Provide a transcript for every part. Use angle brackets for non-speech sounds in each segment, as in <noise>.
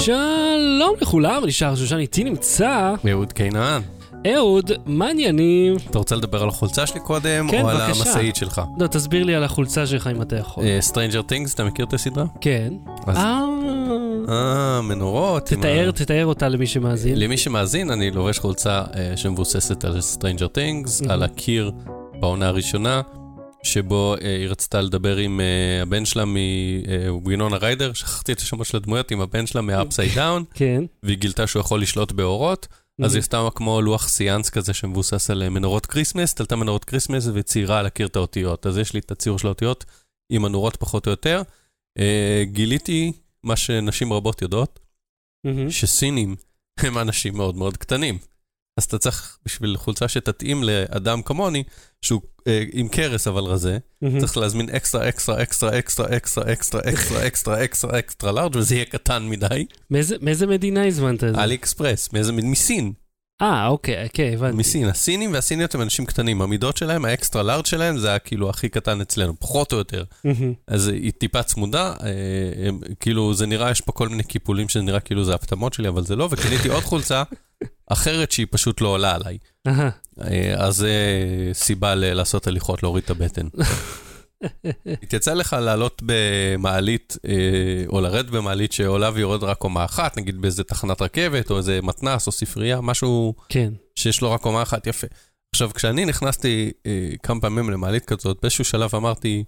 שלום לכולם, אני שער שושן, איתי נמצא אהוד קינן. אהוד, מה העניינים? אתה רוצה לדבר על החולצה שלי קודם, כן, או על בבקשה. המשאית שלך? לא, תסביר לי על החולצה שלך אם אתה יכול. Stranger Things, אתה מכיר את הסדרה? כן. אז- אה... אה, מנורות. תתאר, ה- תתאר אותה למי שמאזין. למי שמאזין, אני לובש חולצה אה, שמבוססת על Stranger Things, Mhm. על הקיר בעונה הראשונה, שבו אה, היא רצתה לדבר עם אה, הבן שלה מווינונה ריידר, שכחתי את השמות של הדמויות, עם הבן שלה מ-upside down, כן. והיא גילתה שהוא יכול לשלוט באורות. אז היא עשתה כמו לוח סיאנס כזה שמבוסס על אה, מנורות כריסמס, תלתה מנורות כריסמס וציירה על הקיר את האותיות. אז יש לי את הציור של האותיות עם הנורות פחות או יותר. אה, גיליתי מה שנשים רבות יודעות, מהמם. שסינים הם אנשים מאוד מאוד קטנים. אז אתה צריך, בשביל חולצה שתתאים לאדם כמוני, שהוא אה, עם כרס אבל רזה, מהמם. צריך להזמין extra, extra, extra, extra, extra, extra, extra, <laughs> extra, extra, extra large וזה יהיה קטן מדי. מאיזה- מאיזה מדינה הזמנת את זה? עלי אקספרס, מאיזה, מסין. אה, אוקיי, אוקיי, הבנתי. מסין, הסינים והסיניות הם אנשים קטנים, המידות שלהם, ה extra large שלהם, זה הכאילו הכי קטן אצלנו, פחות או יותר. אז היא טיפה צמודה, אה, כאילו זה נראה, יש פה כל מיני קיפולים שזה נראה כאילו זה הפטמות שלי, אבל זה לא, וקניתי עוד חולצה אחרת שהיא פשוט לא עולה עליי. אה, אז זה סיבה לעשות הליכות, להוריד את הבטן. <laughs> יצא לך לעלות במעלית, אה, או לרדת במעלית שעולה ויורד רק קומה אחת, נגיד באיזה תחנת רכבת, או איזה מתנס, או ספרייה, משהו כן. שיש לו רק קומה אחת, יפה. עכשיו, כשאני נכנסתי אה, כמה פעמים למעלית כזאת, באיזשהו שלב אמרתי,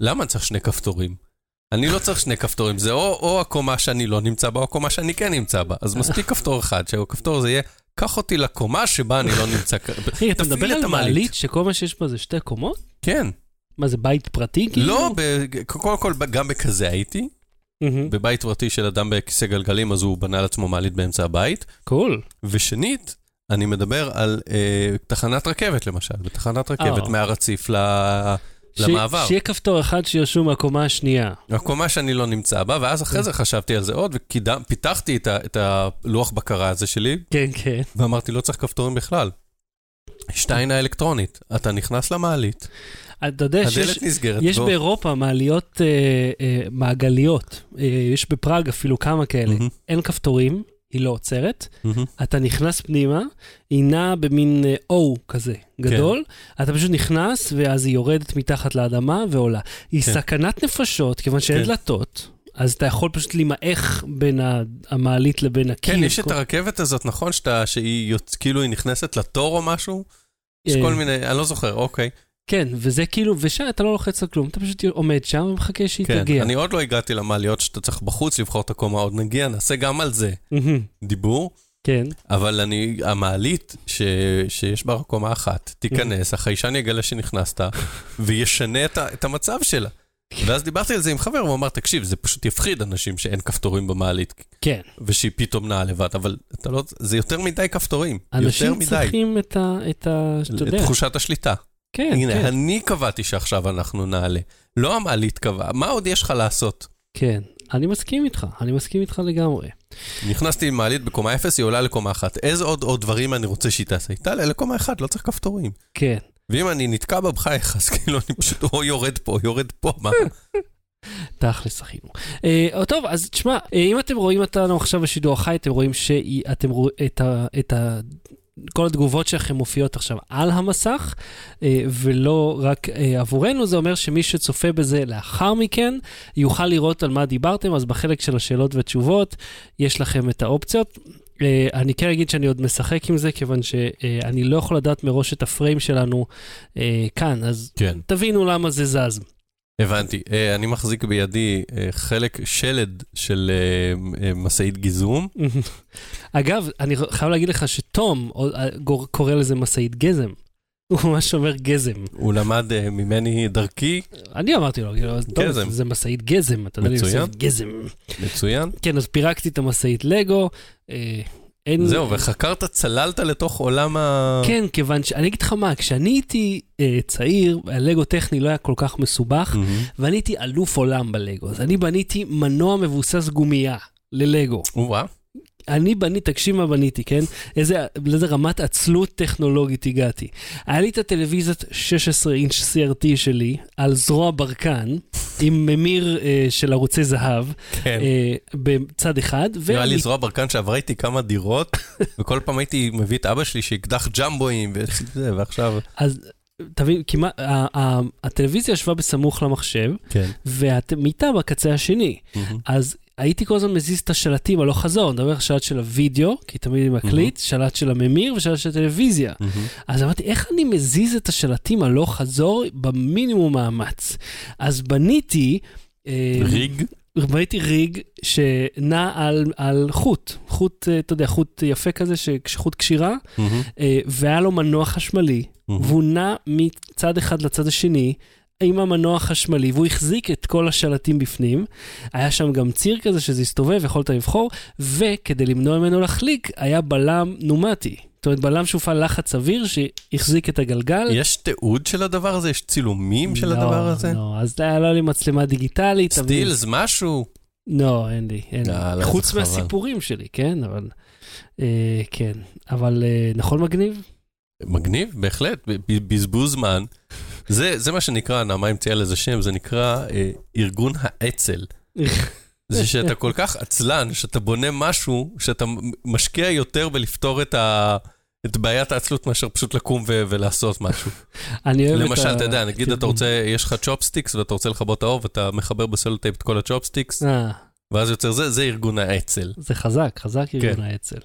למה אני צריך שני כפתורים? אני לא צריך שני כפתורים, זה או, או הקומה שאני לא נמצא בה, או הקומה שאני כן נמצא בה. אז מספיק כפתור אחד, שהכפתור הזה יהיה, קח אותי לקומה שבה אני לא נמצא. כ- <laughs> רגע, אתה מדבר על. מעלית שכל מה שיש בה זה שתי קומות? כן. מה זה, בית פרטי? כאילו? לא, קודם כל, גם בכזה הייתי. בבית פרטי של אדם בכיסא גלגלים, אז הוא בנה לעצמו מעלית באמצע הבית. קול. ושנית, אני מדבר על אה, תחנת רכבת למשל, בתחנת רכבת אה. מהרציף ל... ש- למעבר. שיהיה כפתור אחד שירשום מהקומה השנייה. הקומה שאני לא נמצא בה, ואז אחרי זה חשבתי על זה עוד, ופיתחתי את, ה, את הלוח בקרה הזה שלי, כן, כן. ואמרתי, לא צריך כפתורים בכלל. שתיים האלקטרונית, אתה נכנס למעלית, אתה יודע שיש... נסגרת, יש באירופה מעליות אה, אה, מעגליות, אה, יש בפראג אפילו כמה כאלה. מהמם, אין כפתורים, היא לא עוצרת, מהמם. אתה נכנס פנימה, היא נעה במין אה, O כזה גדול, כן. אתה פשוט נכנס ואז היא יורדת מתחת לאדמה ועולה. היא כן. סכנת נפשות, כיוון שאין כן. דלתות. אז אתה יכול פשוט להימעך בין המעלית לבין הקיר. כן, יש את כל- הרכבת הזאת, נכון? שאתה, שהיא. כאילו היא נכנסת לתור או משהו? יש אה, כל מיני, אני לא זוכר, אוקיי. כן, וזה כאילו, ושם אתה לא לוחץ על כלום, אתה פשוט עומד שם ומחכה שהיא כן, תגיע. אני עוד לא הגעתי למעליות שאתה צריך בחוץ לבחור את הקומה, עוד נגיע, נעשה גם על זה דיבור. כן. אבל אני, המעלית ש, שיש בה קומה אחת, תיכנס, החיישן יגלה שנכנסת, וישנה את, ה, את המצב שלה. ואז דיברתי על זה עם חבר, הוא אמר, תקשיב, זה פשוט יפחיד אנשים שאין כפתורים במעלית, כן, ושהיא פתאום נעה לבד, אבל אתה לא, זה יותר מדי כפתורים, אנשים. צריכים את ה... את ה... את. תחושת השליטה. כן, הנה, כן, אני קבעתי שעכשיו אנחנו נעלה. לא המעלית קבעה, מה עוד יש לך לעשות? כן. אני מסכים איתך, אני מסכים איתך לגמרי. נכנסתי עם מעלית בקומה 0, היא עולה לקומה 1. איזה עוד עוד דברים אני רוצה שהיא תעשה? היא תעלה לקומה 1, לא צריך כפתורים. כן. ואם אני נתקע בה בחייך, <laughs> אז כאילו אני פשוט או יורד פה, או יורד פה, מה? תכלס אחינו. אה, טוב, אז תשמע, אה, אם אתם רואים אותנו עכשיו בשידור החי, אתם רואים שאתם רואים את ה... את ה... כל התגובות שלכם מופיעות עכשיו על המסך, אה, ולא רק אה, עבורנו, זה אומר שמי שצופה בזה לאחר מכן, יוכל לראות על מה דיברתם, אז בחלק של השאלות ותשובות, יש לכם את האופציות. אה, אני כן אגיד שאני עוד משחק עם זה, כיוון שאני לא יכול לדעת מראש את הפריים שלנו אה, כאן, אז כן. תבינו למה זה זז. הבנתי. אה, אני מחזיק בידי אה, חלק שלד של אה, משאית גיזום. <laughs> אגב, אני חייב להגיד לך שתום קורא לזה משאית גזם. <laughs> הוא ממש אומר גזם. הוא למד ממני דרכי, אני אמרתי לו, טוב, גזם. זה משאית גזם, אתה יודע, מצוין. גזם. מצוין. כן, אז פירקתי את המשאית לגו. אין... זהו, וחקרת, צללת לתוך עולם ה... כן, כיוון ש... אני אגיד לך מה, כשאני הייתי אה, צעיר, הלגו טכני לא היה כל כך מסובך, מהמם. ואני הייתי אלוף עולם בלגו. אז אני בניתי מנוע מבוסס גומייה ללגו. או-אה. אני בניתי, תקשיב מה בניתי, כן? איזה, לאיזה רמת עצלות טכנולוגית הגעתי. היה לי את הטלוויזיית 16 אינץ' CRT שלי על זרוע ברקן, עם ממיר אה, של ערוצי זהב, כן. אה, בצד אחד. נראה לי ואני- זרוע ברקן שעברה איתי כמה דירות, <laughs> וכל פעם הייתי מביא את אבא שלי שיקדח ג'מבואים וזה, ועכשיו... אז תבין, כמעט, הטלוויזיה ישבה בסמוך למחשב, כן. והמיטה בקצה השני. אז הייתי כל הזמן מזיז את השלטים הלוך חזור, אני מדבר על שלט של הוידאו, כי תמיד אני מקליט, שלט של הממיר ושלט של הטלוויזיה. אז אמרתי, איך אני מזיז את השלטים הלוך חזור במינימום מאמץ? אז בניתי... אה, ריג? בניתי ריג שנע על, על חוט, חוט, אה, אתה יודע, חוט יפה כזה, ש- חוט קשירה, אה, והיה לו מנוע חשמלי, והוא נע מצד אחד לצד השני. עם המנוע החשמלי, והוא החזיק את כל השלטים בפנים. היה שם גם ציר כזה שזה הסתובב, יכולת לבחור, וכדי למנוע ממנו להחליק, היה בלם נומטי. זאת אומרת, בלם שהופעל לחץ אוויר שהחזיק את הגלגל. יש תיעוד של הדבר הזה? יש צילומים של לא, הדבר הזה? לא, אז היה לא לי מצלמה דיגיטלית. אבל- סטילס, משהו? לא, אין לי, אין לי. איזה חוץ חבל. מהסיפורים שלי, כן? אבל... אה, כן, אבל אה, נכון מגניב? מגניב, בהחלט, בזבוז זמן. זה, זה מה שנקרא, נעמה המציאה לזה שם, זה נקרא אה, ארגון האצ"ל. <laughs> זה שאתה כל כך עצלן, שאתה בונה משהו, שאתה משקיע יותר בלפתור את, ה, את בעיית העצלות מאשר פשוט לקום ו, ולעשות משהו. <laughs> אני אוהב את ה... למשל, אתה יודע, נגיד אתה תרגום. רוצה, יש לך צ'ופסטיקס ואתה רוצה לכבות את האור ואתה מחבר בסלוטייפ את כל הצ'ופסטיקס, ואז יוצר זה, זה ארגון האצ"ל. זה חזק, חזק כן. ארגון האצ"ל.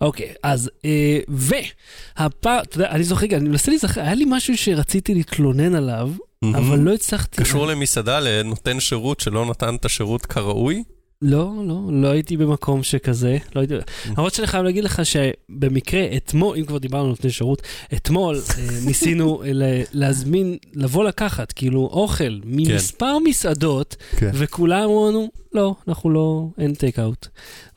אוקיי, אז, אה, והפעם, אתה יודע, אני זוכר, אני מנסה להיזכר, היה לי משהו שרציתי להתלונן עליו, אבל לא הצלחתי. קשור למסעדה, לנותן שירות שלא נתן את השירות כראוי? לא, לא, לא הייתי במקום שכזה, לא הייתי... למרות שאני חייב להגיד לך שבמקרה, אתמול, אם כבר דיברנו על נותני שירות, אתמול אה, <laughs> ניסינו אה, להזמין, לבוא לקחת, כאילו, אוכל ממספר מסעדות, כן. וכולם אמרו לא, אנחנו לא, אין טייק אאוט.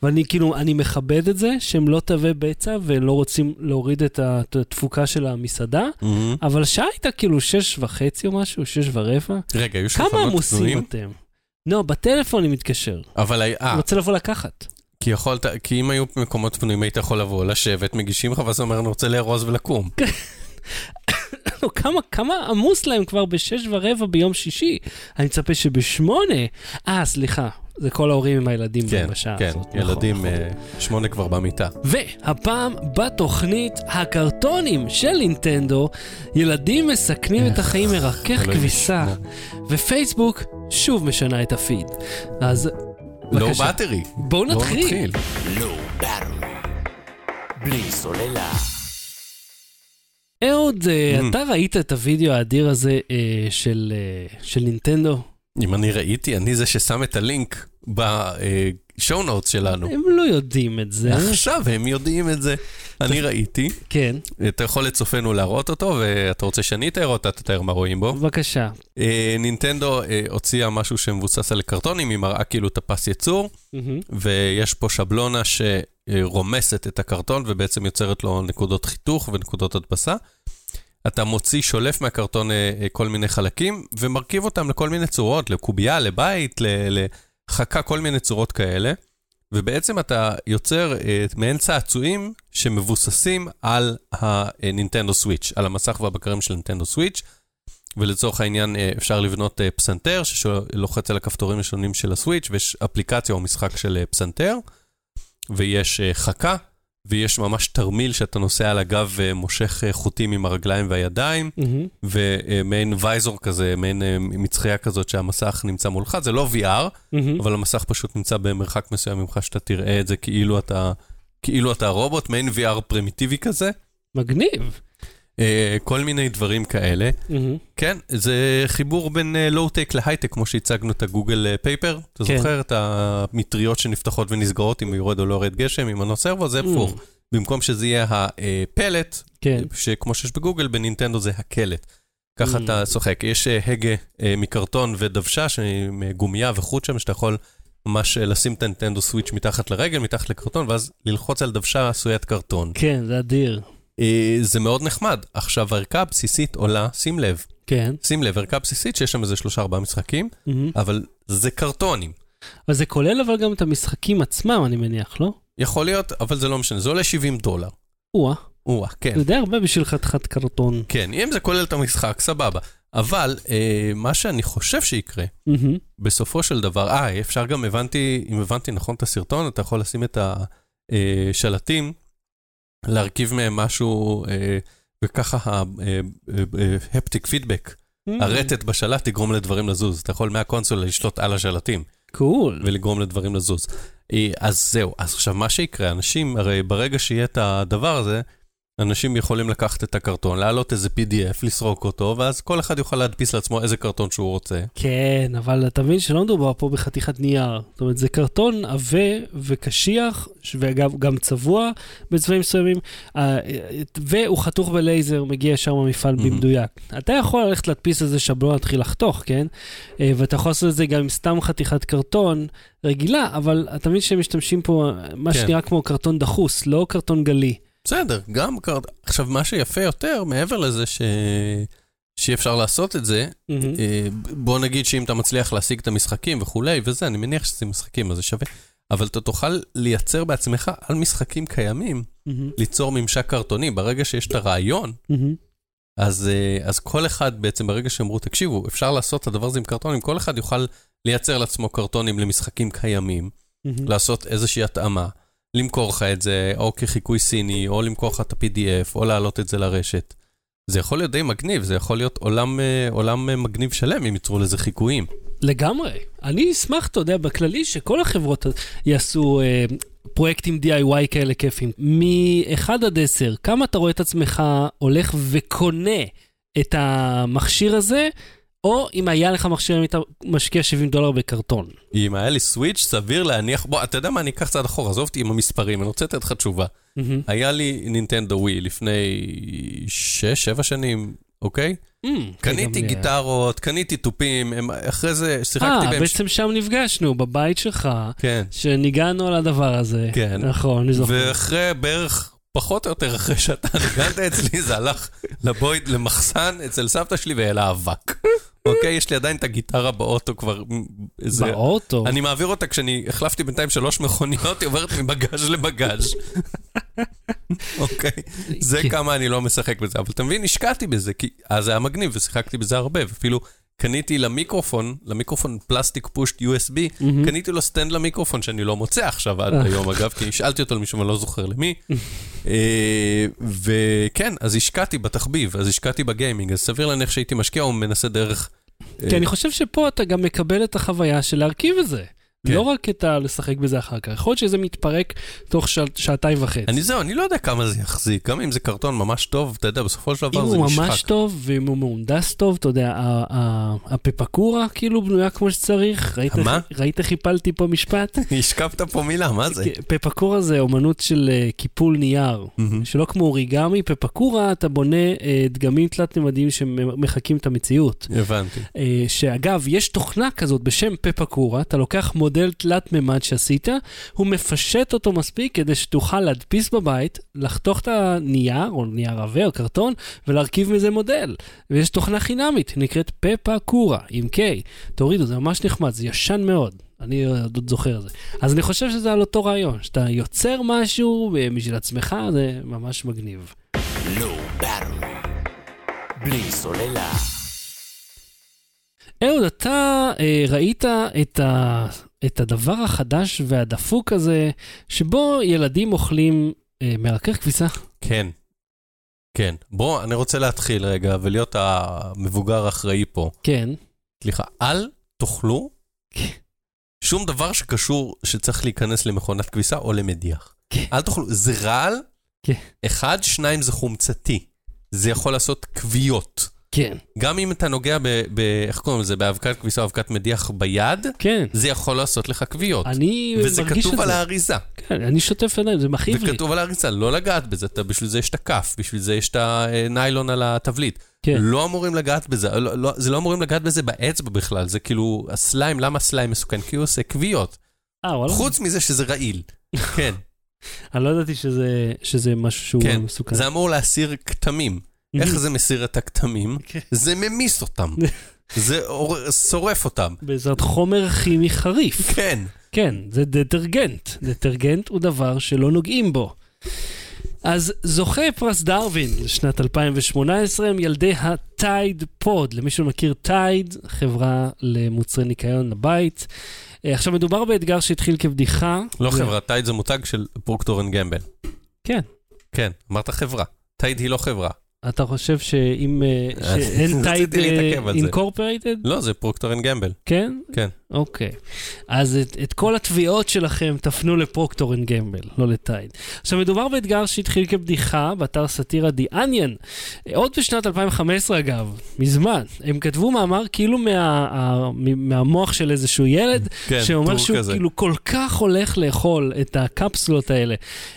ואני כאילו, אני מכבד את זה שהם לא תווי בצע ולא רוצים להוריד את התפוקה של המסעדה, אבל השעה הייתה כאילו שש וחצי או משהו, שש ורבע. רגע, היו כמה שולחנות עמוסים פנויים? אתם? לא, בטלפון אני מתקשר. אבל היה, אני אה, רוצה לבוא לקחת. כי יכולת, כי אם היו מקומות פנויים היית יכול לבוא, לשבת, מגישים לך, ואז אומר, אני רוצה לארוז ולקום. לא, כמה, כמה עמוס להם כבר בשש ורבע ביום שישי? אני מצפה שבשמונה... אה, סליחה, זה כל ההורים עם הילדים כן, בשעה כן, הזאת. נכון, ילדים נכון. אה, שמונה כבר במיטה. והפעם בתוכנית הקרטונים של נינטנדו, ילדים מסכנים את החיים מרכך כביסה. ופייסבוק שוב משנה את הפיד. אז בבקשה, באטרי. בואו בואו נתחיל. נתחיל. לואו באטרי. בלי סוללה. אהוד, אה, Mm. אתה ראית את הוידאו האדיר הזה אה, אה, של נינטנדו? אם אני ראיתי, אני זה ששם את הלינק בשואו נוטס שלנו. הם לא יודעים את זה. עכשיו הם יודעים את זה. אני ראיתי, כן, אתה יכול לצופנו להראות אותו, ואתה רוצה שאני אתאר או אתה תתאר מה רואים בו. בבקשה. אה, נינטנדו אה, הוציאה משהו שמבוסס על קרטונים, היא מראה כאילו את הפס ייצור. ויש פה שבלונה שרומסת את הקרטון ובעצם יוצרת לו נקודות חיתוך ונקודות הדפסה. אתה מוציא, שולף מהקרטון אה, כל מיני חלקים ומרכיב אותם לכל מיני צורות, לקובייה, לבית, ל- לחכה, כל מיני צורות כאלה. ובעצם אתה יוצר אה, מעין צעצועים שמבוססים על הנינטנדו סוויץ', על המסך והבקרים של נינטנדו סוויץ'. ולצורך העניין אה, אפשר לבנות אה, פסנתר שלוחץ על הכפתורים השונים של הסוויץ', ויש אפליקציה או משחק של פסנתר, ויש חכה, ויש ממש תרמיל שאתה נוסע על הגב ומושך אה, חוטים עם הרגליים והידיים, מהמם. ומעין וייזור כזה, מעין אה, מצחייה כזאת שהמסך נמצא מולך, זה לא VR, מהמם. אבל המסך פשוט נמצא במרחק מסוים ממך שאתה תראה את זה כאילו אתה, כאילו אתה רובוט, מעין VR פרימיטיבי כזה. מגניב. אה, כל מיני דברים כאלה. מהמם. כן, זה חיבור בין לואו-טק להייטק, כמו שהצגנו את הגוגל פייפר. אתה כן. זוכר את המטריות שנפתחות ונסגרות אם יורד או לא יורד גשם, עם מנוע סרבו, זה הפוך. במקום שזה יהיה הפלט, כן. שכמו שיש בגוגל, בנינטנדו זה הקלט. ככה Mm. אתה צוחק. יש אה, הגה אה, מקרטון ודוושה, עם אה, גומייה וחוט שם, שאתה יכול ממש אה, לשים את הנינטנדו סוויץ' מתחת לרגל, מתחת לקרטון, ואז ללחוץ על דוושה עשויית קרטון. כן, זה אדיר. אה, זה מאוד נחמד. עכשיו, הערכה הבסיסית עולה, שים לב, כן. שים לב, ערכה בסיסית שיש שם איזה שלושה ארבעה משחקים, מהמם. אבל זה קרטונים. אבל זה כולל אבל גם את המשחקים עצמם, אני מניח, לא? יכול להיות, אבל זה לא משנה, זה עולה 70 דולר. או-אה, או כן. זה די הרבה בשביל חתיכת קרטון. כן, אם זה כולל את המשחק, סבבה. אבל אה, מה שאני חושב שיקרה, מהמם. בסופו של דבר, אה, אפשר גם, הבנתי, אם הבנתי נכון את הסרטון, אתה יכול לשים את השלטים, להרכיב מהם משהו, אה, וככה ההפטיק פידבק, הרטט בשלט תגרום לדברים לזוז. אתה יכול מהקונסולה לשלוט על השלטים. קול. ולגרום לדברים לזוז. אה, אז זהו, אז עכשיו מה שיקרה, אנשים, הרי ברגע שיהיה את הדבר הזה, אנשים יכולים לקחת את הקרטון, להעלות איזה PDF, לסרוק אותו, ואז כל אחד יוכל להדפיס לעצמו איזה קרטון שהוא רוצה. כן, אבל אתה מבין שלא מדובר פה בחתיכת נייר. זאת אומרת, זה קרטון עבה וקשיח, ואגב, גם צבוע בצבעים מסוימים, אה, והוא חתוך בלייזר, מגיע ישר מהמפעל מהמם. במדויק. אתה יכול ללכת להדפיס איזה שבלון, להתחיל לחתוך, כן? אה, ואתה יכול לעשות את זה גם עם סתם חתיכת קרטון רגילה, אבל אתה מבין שהם משתמשים פה, מה כן. שנראה כמו קרטון דחוס, לא קרטון גלי. בסדר, גם קרטון. עכשיו, מה שיפה יותר, מעבר לזה ש... שאי אפשר לעשות את זה. אה, בוא נגיד שאם אתה מצליח להשיג את המשחקים וכולי, וזה, אני מניח שזה משחקים, אז זה שווה. אבל אתה תוכל לייצר בעצמך על משחקים קיימים, מהמם. ליצור ממשק קרטוני. ברגע שיש את הרעיון, מהמם. אז, אה, אז כל אחד בעצם, ברגע שאמרו, תקשיבו, אפשר לעשות את הדבר הזה עם קרטונים, כל אחד יוכל לייצר לעצמו קרטונים למשחקים קיימים, מהמם. לעשות איזושהי התאמה, למכור לך את זה, או כחיקוי סיני, או למכור לך את ה-PDF, או להעלות את זה לרשת. זה יכול להיות די מגניב, זה יכול להיות עולם, אה, עולם אה, מגניב שלם אם ייצרו לזה חיקויים. לגמרי. אני אשמח, אתה יודע, בכללי, שכל החברות יעשו אה, פרויקטים DIY כאלה כיפים. מ-1 עד 10, כמה אתה רואה את עצמך הולך וקונה את המכשיר הזה, או אם היה לך מכשיר, אם היית משקיע 70 דולר בקרטון. אם היה לי סוויץ', סביר להניח, בוא, אתה יודע מה, אני אקח צעד אחורה, עזוב אותי עם המספרים, אני רוצה לתת לך תשובה. מהמם. היה לי נינטנדו ווי לפני 6-7 שנים, אוקיי? Mm, קניתי גם, אה, גיטרות, קניתי תופים, הם- אחרי זה שיחקתי אה, בהם. בעצם שם נפגשנו, בבית שלך, כן. שניגענו על הדבר הזה. כן. נכון, אני זוכר. ואחרי בערך, פחות או יותר אחרי שאתה <laughs> ניגנת אצלי, זה הלך לבויד, למחסן אצל סבתא שלי והעלה אבק. <laughs> אוקיי? יש לי עדיין את הגיטרה באוטו כבר איזה... באוטו. אני מעביר אותה כשאני החלפתי בינתיים שלוש מכוניות, היא עוברת מבגאז' לבגאז'. <laughs> אוקיי? זה כן. כמה אני לא משחק בזה, אבל אתה מבין, השקעתי בזה, כי אז זה היה מגניב ושיחקתי בזה הרבה, ואפילו קניתי למיקרופון, למיקרופון פלסטיק פשוט USB, מהמם. קניתי לו סטנד למיקרופון שאני לא מוצא עכשיו עד אה. היום, אגב, כי השאלתי אותו למישהו ואני לא זוכר למי. <laughs> אה, וכן, אז השקעתי בתחביב, אז השקעתי בגיימינג, אז סביר להניח שהייתי משקיע או מנסה דרך... אה, כי אני חושב שפה אתה גם מקבל את החוויה של להרכיב את זה. כן. לא רק את ה... לשחק בזה אחר כך. יכול להיות שזה מתפרק תוך שע- שעתיים וחצי. אני זהו, אני לא יודע כמה זה יחזיק, גם אם זה קרטון ממש טוב, אתה יודע, בסופו של אם דבר זה הוא נשחק. ממש טוב, ואם הוא מהונדס טוב, אתה יודע, הפפקורה כאילו בנויה כמו שצריך. ראית מה? ראית איך הפלתי פה משפט? <laughs> השקפת פה מילה, מה זה? פפקורה זה אומנות של אה, קיפול נייר. שלא כמו אוריגמי, פפקורה אתה בונה אה, דגמים תלת-ממדיים שמחקים את המציאות. הבנתי. אה, שאגב, יש תוכנה כזאת בשם פפקורה, אתה לוקח מודל תלת-ממד שעשית, הוא מפשט אותו מספיק כדי שתוכל להדפיס בבית, לחתוך את הנייר, או נייר עבה או קרטון, ולהרכיב מזה מודל. ויש תוכנה חינמית, נקראת פפקורה, עם K. תורידו, זה ממש נחמד, זה ישן מאוד. אני עוד זוכר את זה. אז אני חושב שזה על אותו רעיון, שאתה יוצר משהו אה, בשביל עצמך, זה ממש מגניב. בלי סוללה. אהוד, אתה אה, ראית את, ה, את הדבר החדש והדפוק הזה, שבו ילדים אוכלים אה, מרכך כביסה? כן. כן. בוא, אני רוצה להתחיל רגע ולהיות המבוגר האחראי פה. כן. סליחה, אל תאכלו כן. שום דבר שקשור, שצריך להיכנס למכונת כביסה או למדיח. כן. אל תאכלו, זה רעל. כן. אחד, שניים, זה חומצתי. זה יכול לעשות כוויות. כן. גם אם אתה נוגע ב... ב איך קוראים לזה? באבקת כביסה או אבקת מדיח ביד, כן. זה יכול לעשות לך כוויות. אני וזה מרגיש את כתוב על זה. האריזה. כן, אני שוטף עיניים, זה מכאיב לי. וכתוב על האריזה, לא לגעת בזה, אתה, בשביל זה יש את הכף, בשביל זה יש את הניילון על התבליט. כן. לא אמורים לגעת בזה, לא, לא, זה לא אמורים לגעת בזה באצבע בכלל, זה כאילו, הסליים, למה הסליים מסוכן? כי הוא עושה כוויות. אה, וואלה. חוץ מזה שזה רעיל. <laughs> כן, אני לא ידעתי שזה, שזה משהו שהוא כן. מסוכן. זה אמור להסיר כתמים. איך זה מסיר את הכתמים? כן. זה ממיס אותם. <laughs> זה שורף אותם. בעזרת חומר כימי חריף. כן. כן, זה דטרגנט. דטרגנט הוא דבר שלא נוגעים בו. אז זוכה פרס דרווין לשנת 2018 הם ילדי ה Tide Pod. למי שלא מכיר טייד, חברה למוצרי ניקיון לבית. אה, עכשיו מדובר באתגר שהתחיל כבדיחה. לא ו- חברה, טייד זה מותג של פרוקטור אנד גמבל. כן. כן, אמרת חברה. טייד היא לא חברה. אתה חושב שאם... שאין <laughs> טייד. Incorporated? לא, זה פרוקטור אנד גמבל. כן? כן. אוקיי. אז את, את כל התביעות שלכם תפנו לפרוקטור אנד גמבל, לא לטייד. עכשיו, מדובר באתגר שהתחיל כבדיחה באתר סאטירה The Onion. עוד בשנת 2015, אגב, מזמן. הם כתבו מאמר כאילו מה, ה, מהמוח של איזשהו ילד, <laughs> כן, שאומר שהוא כזה. כאילו כל כך הולך לאכול את הקפסולות האלה,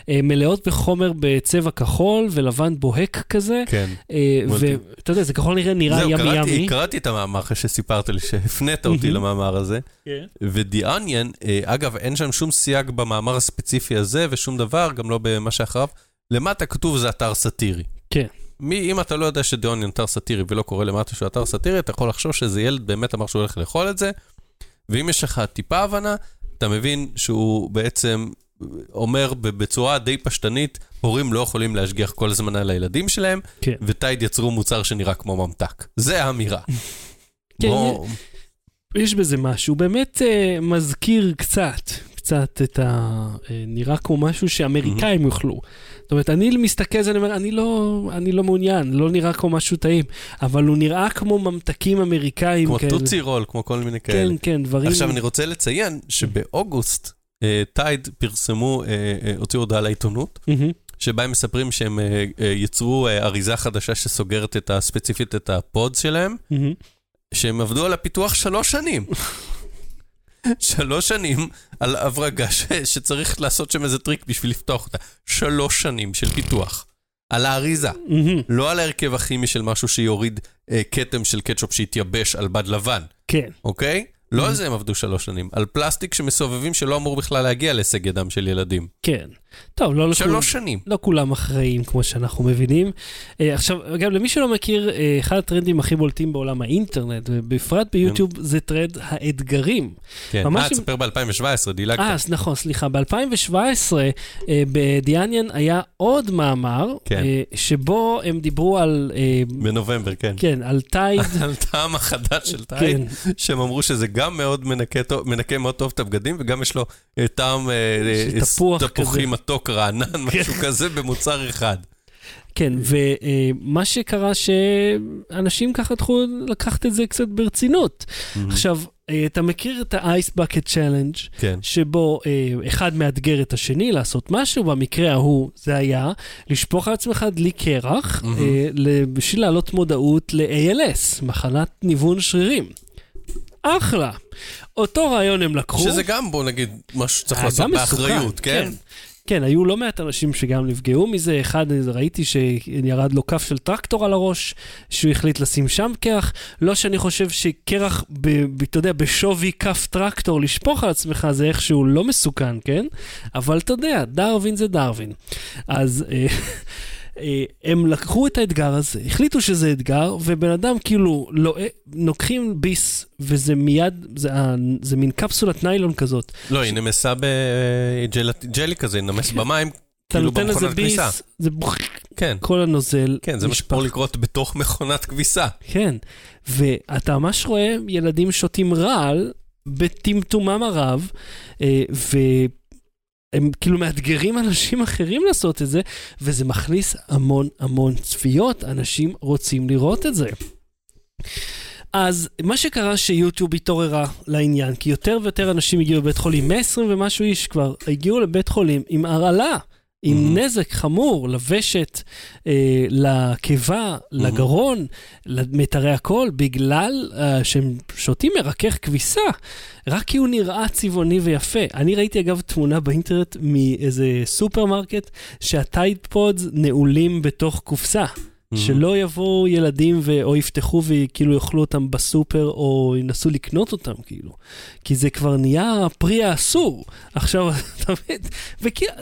אה, מלאות בחומר בצבע כחול ולבן בוהק כזה. כן. אה. ואתה יודע, זה כחול נראה נראה זהו, ימי קראתי, ימי. קראתי את המאמר אחרי שסיפרת לי, שהפנית אותי. למאמר הזה. כן. ו-The Onion, אה, אגב, אין שם שום סייג במאמר הספציפי הזה ושום דבר, גם לא במה שאחריו. למטה כתוב זה אתר סאטירי. כן. מי, אם אתה לא יודע ש-The Onion אתר סאטירי ולא קורא למטה שהוא אתר סאטירי, אתה יכול לחשוב שזה ילד באמת אמר שהוא הולך לאכול את זה, ואם יש לך טיפה הבנה, אתה מבין שהוא בעצם אומר בצורה די פשטנית, הורים לא יכולים להשגיח כל הזמן על הילדים שלהם, כן. וטייד יצרו מוצר שנראה כמו ממתק. זה האמירה. כן, בוא- יש בזה משהו, באמת אה, מזכיר קצת, קצת את ה... אה, נראה כמו משהו שאמריקאים יאכלו. זאת אומרת, אני מסתכל על זה, אני אומר, אני לא, אני לא מעוניין, לא נראה כמו משהו טעים, אבל הוא נראה כמו ממתקים אמריקאים כמו כאלה. טוטסי רול, כמו כל מיני כאלה. כן, כן, דברים... עכשיו, אני רוצה לציין שבאוגוסט, אה, טייד פרסמו, אה, אה, הוציאו הודעה לעיתונות, מהמם. שבה הם מספרים שהם אה, אה, יצרו אה, אריזה חדשה שסוגרת את ה- ספציפית את ה pods שלהם, מהמם. שהם עבדו על הפיתוח שלוש שנים. שלוש שנים על הברגה ש- שצריך לעשות שם איזה טריק בשביל לפתוח אותה. שלוש שנים של פיתוח. על האריזה, מהמם. לא על ההרכב הכימי של משהו שיוריד אה, כתם של קטשופ שיתייבש על בד לבן, כן, אוקיי? לא על זה הם עבדו שלוש שנים, על פלסטיק שמסובבים שלא אמור בכלל להגיע להישג ידם של ילדים. כן. טוב, לא. שלוש שנים. לא כולם אחראים, כמו שאנחנו מבינים. אה, עכשיו, אגב, למי שלא מכיר, אה, אחד הטרנדים הכי בולטים בעולם האינטרנט, ובפרט ביוטיוב, זה טרנד האתגרים. כן. אה, עם- תספר ב-2017, דילגת. אה, נכון, סליחה. ב-2017, בדיאניאן היה עוד מאמר, כן. אה, שבו הם דיברו על, אה, בנובמבר, כן. כן, על טייד. <laughs> על טעם החדש של טייד, כן, שהם אמרו שזה גם מאוד מנקה, טוב- מנקה מאוד טוב את הבגדים, וגם יש לו טעם אה, אה, תפוח תפוחי כזה. מתוק רענן, משהו כזה במוצר אחד. כן, ומה שקרה שאנשים ככה התחילו לקחת את זה קצת ברצינות. עכשיו, אה, אתה מכיר את ה-Ice Bucket Challenge, כן. שבו אה, אחד מאתגר את השני לעשות משהו, במקרה ההוא זה היה לשפוך על עצמך דלי קרח, מהמם. אה, בשביל להעלות מודעות ל-ALS, מחלת ניוון שרירים. אחלה. אותו רעיון הם לקחו. שזה גם, בוא נגיד, משהו שצריך היה לעשות מסוכן, באחריות, כן? כן, היו לא מעט אנשים שגם נפגעו מזה. אחד, ראיתי שירד לו כף של טרקטור על הראש, שהוא החליט לשים שם קרח. לא שאני חושב שקרח, אתה יודע, בשווי כף טרקטור לשפוך על עצמך זה איכשהו לא מסוכן, כן? אבל אתה יודע, דרווין זה דרווין. אז... <laughs> אה, אה, הם לקחו את האתגר הזה, החליטו שזה אתגר, ובן אדם כאילו לא, לוקחים ביס, וזה מיד, זה, זה מין קפסולת ניילון כזאת. לא, היא נמסה בג'לי כזה, היא נמס במים, אתה כאילו נותן לזה במכונת כביסה. ביס, זה בוח, כן. כל הנוזל. כן, זה מה. שאמור לקרות בתוך מכונת כביסה. כן, ואתה ממש רואה ילדים שותים רעל בטמטומם הרב, אה, והם כאילו מאתגרים אנשים אחרים לעשות את זה, וזה מכניס המון המון צפיות, אנשים רוצים לראות את זה. אז מה שקרה שיוטיוב התעוררה לעניין, כי יותר ויותר אנשים הגיעו לבית חולים, 120 ומשהו איש כבר הגיעו לבית חולים עם הרעלה. עם Mhm. נזק חמור לוושת, אה, לקיבה, לגרון, למיתרי הקול, בגלל אה, שהם שותים מרכך כביסה, רק כי הוא נראה צבעוני ויפה. אני ראיתי אגב תמונה באינטרנט מאיזה סופרמרקט שה Tide Pods נעולים בתוך קופסה. שלא יבואו ילדים ו... או יפתחו וכאילו יאכלו אותם בסופר או ינסו לקנות אותם כאילו. כי זה כבר נהיה פרי האסור. עכשיו, <laughs> אתה מבין? וכאילו,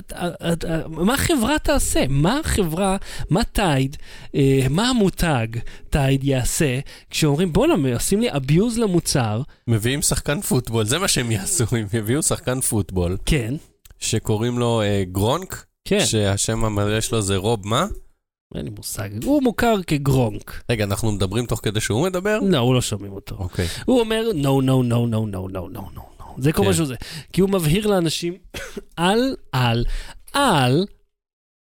מה החברה תעשה? מה החברה, מה טייד, אה, מה המותג טייד יעשה כשאומרים בואנה, עושים לי abuse למוצר. מביאים שחקן פוטבול, זה מה שהם יעשו, <laughs> הם יביאו שחקן פוטבול. כן. שקוראים לו אה, גרונק, כן. שהשם המלא שלו זה רוב מה? אין לי מושג, הוא מוכר כגרונק. רגע, אנחנו מדברים תוך כדי שהוא מדבר? לא, הוא לא שומעים אותו. אוקיי. הוא אומר, no, no, no, no, no, no, no, no, no. זה כל כן. מה שהוא זה. כי הוא מבהיר לאנשים, אל, אל, אל,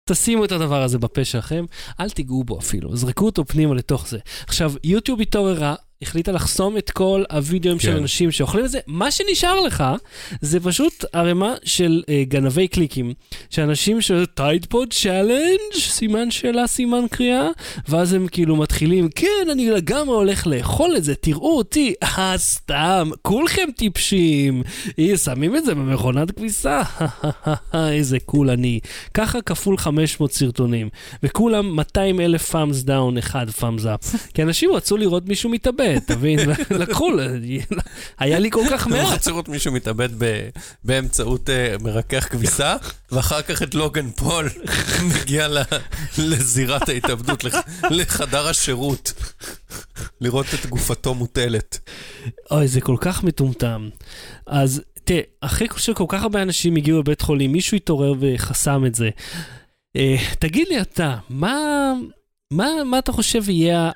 תשימו את הדבר הזה בפה שלכם, אל תיגעו בו אפילו, זרקו אותו פנימה לתוך זה. עכשיו, יוטיוב התעוררה, החליטה לחסום את כל הווידאוים של כן. אנשים שאוכלים את זה, מה שנשאר לך זה פשוט ערימה של uh, גנבי קליקים, שאנשים של Tide Pod challenge, סימן שאלה, סימן קריאה, ואז הם כאילו מתחילים, כן, אני לגמרי הולך לאכול את זה, תראו אותי, <laughs> אה, סתם, כולכם טיפשים, אה, שמים את זה במכונת כביסה, <laughs> איזה cool אני. ככה כפול 500 סרטונים, וכולם 200 אלף thumbs down, אחד thumbs up. <laughs> כי אנשים רצו לראות מישהו מתאבד, אתה מבין? <laughs> לקחו, היה לי כל כך מעט. רוצה לראות מישהו מתאבד באמצעות אה, מרכך כביסה, ואחר כך את לוגן פול <laughs> מגיע לזירת ההתאבדות, לח- לחדר השירות, לראות את גופתו מוטלת. אוי, זה כל כך מטומטם. אז תראה, אחרי שכל כך הרבה אנשים הגיעו לבית חולים, מישהו התעורר וחסם את זה. אה, תגיד לי אתה, מה, מה, מה אתה חושב יהיה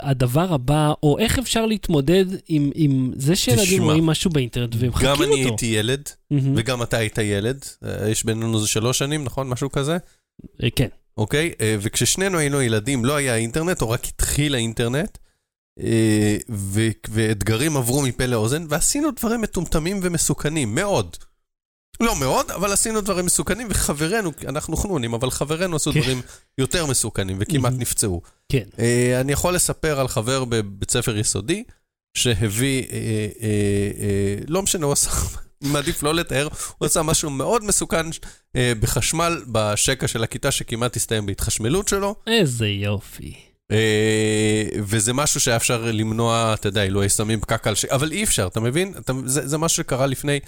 הדבר הבא, או איך אפשר להתמודד עם, עם זה שילדים רואים משהו באינטרנט ומחקים אותו? גם אני הייתי ילד, מהמם. וגם אתה היית ילד, אה, יש בינינו איזה שלוש שנים, נכון? משהו כזה? אה, כן. אוקיי? אה, וכששנינו היינו ילדים, לא היה אינטרנט, או רק התחיל האינטרנט, ו- ואתגרים עברו מפה לאוזן, ועשינו דברים מטומטמים ומסוכנים, מאוד. לא מאוד, אבל עשינו דברים מסוכנים, וחברינו, אנחנו חנונים, אבל חברינו עשו כן. דברים יותר מסוכנים, וכמעט. נפצעו. כן. אה, אני יכול לספר על חבר בבית ספר יסודי, שהביא, אה, אה, אה, לא משנה, הוא עשה, <laughs> מעדיף לא לתאר, הוא עשה משהו מאוד מסוכן אה, בחשמל בשקע של הכיתה שכמעט הסתיים בהתחשמלות שלו, איזה יופי. אה, וזה משהו שהיה אפשר למנוע, אתה יודע, אילו היו שמים פקק על ש... אבל אי אפשר, אתה מבין? אתה, זה, זה משהו שקרה לפני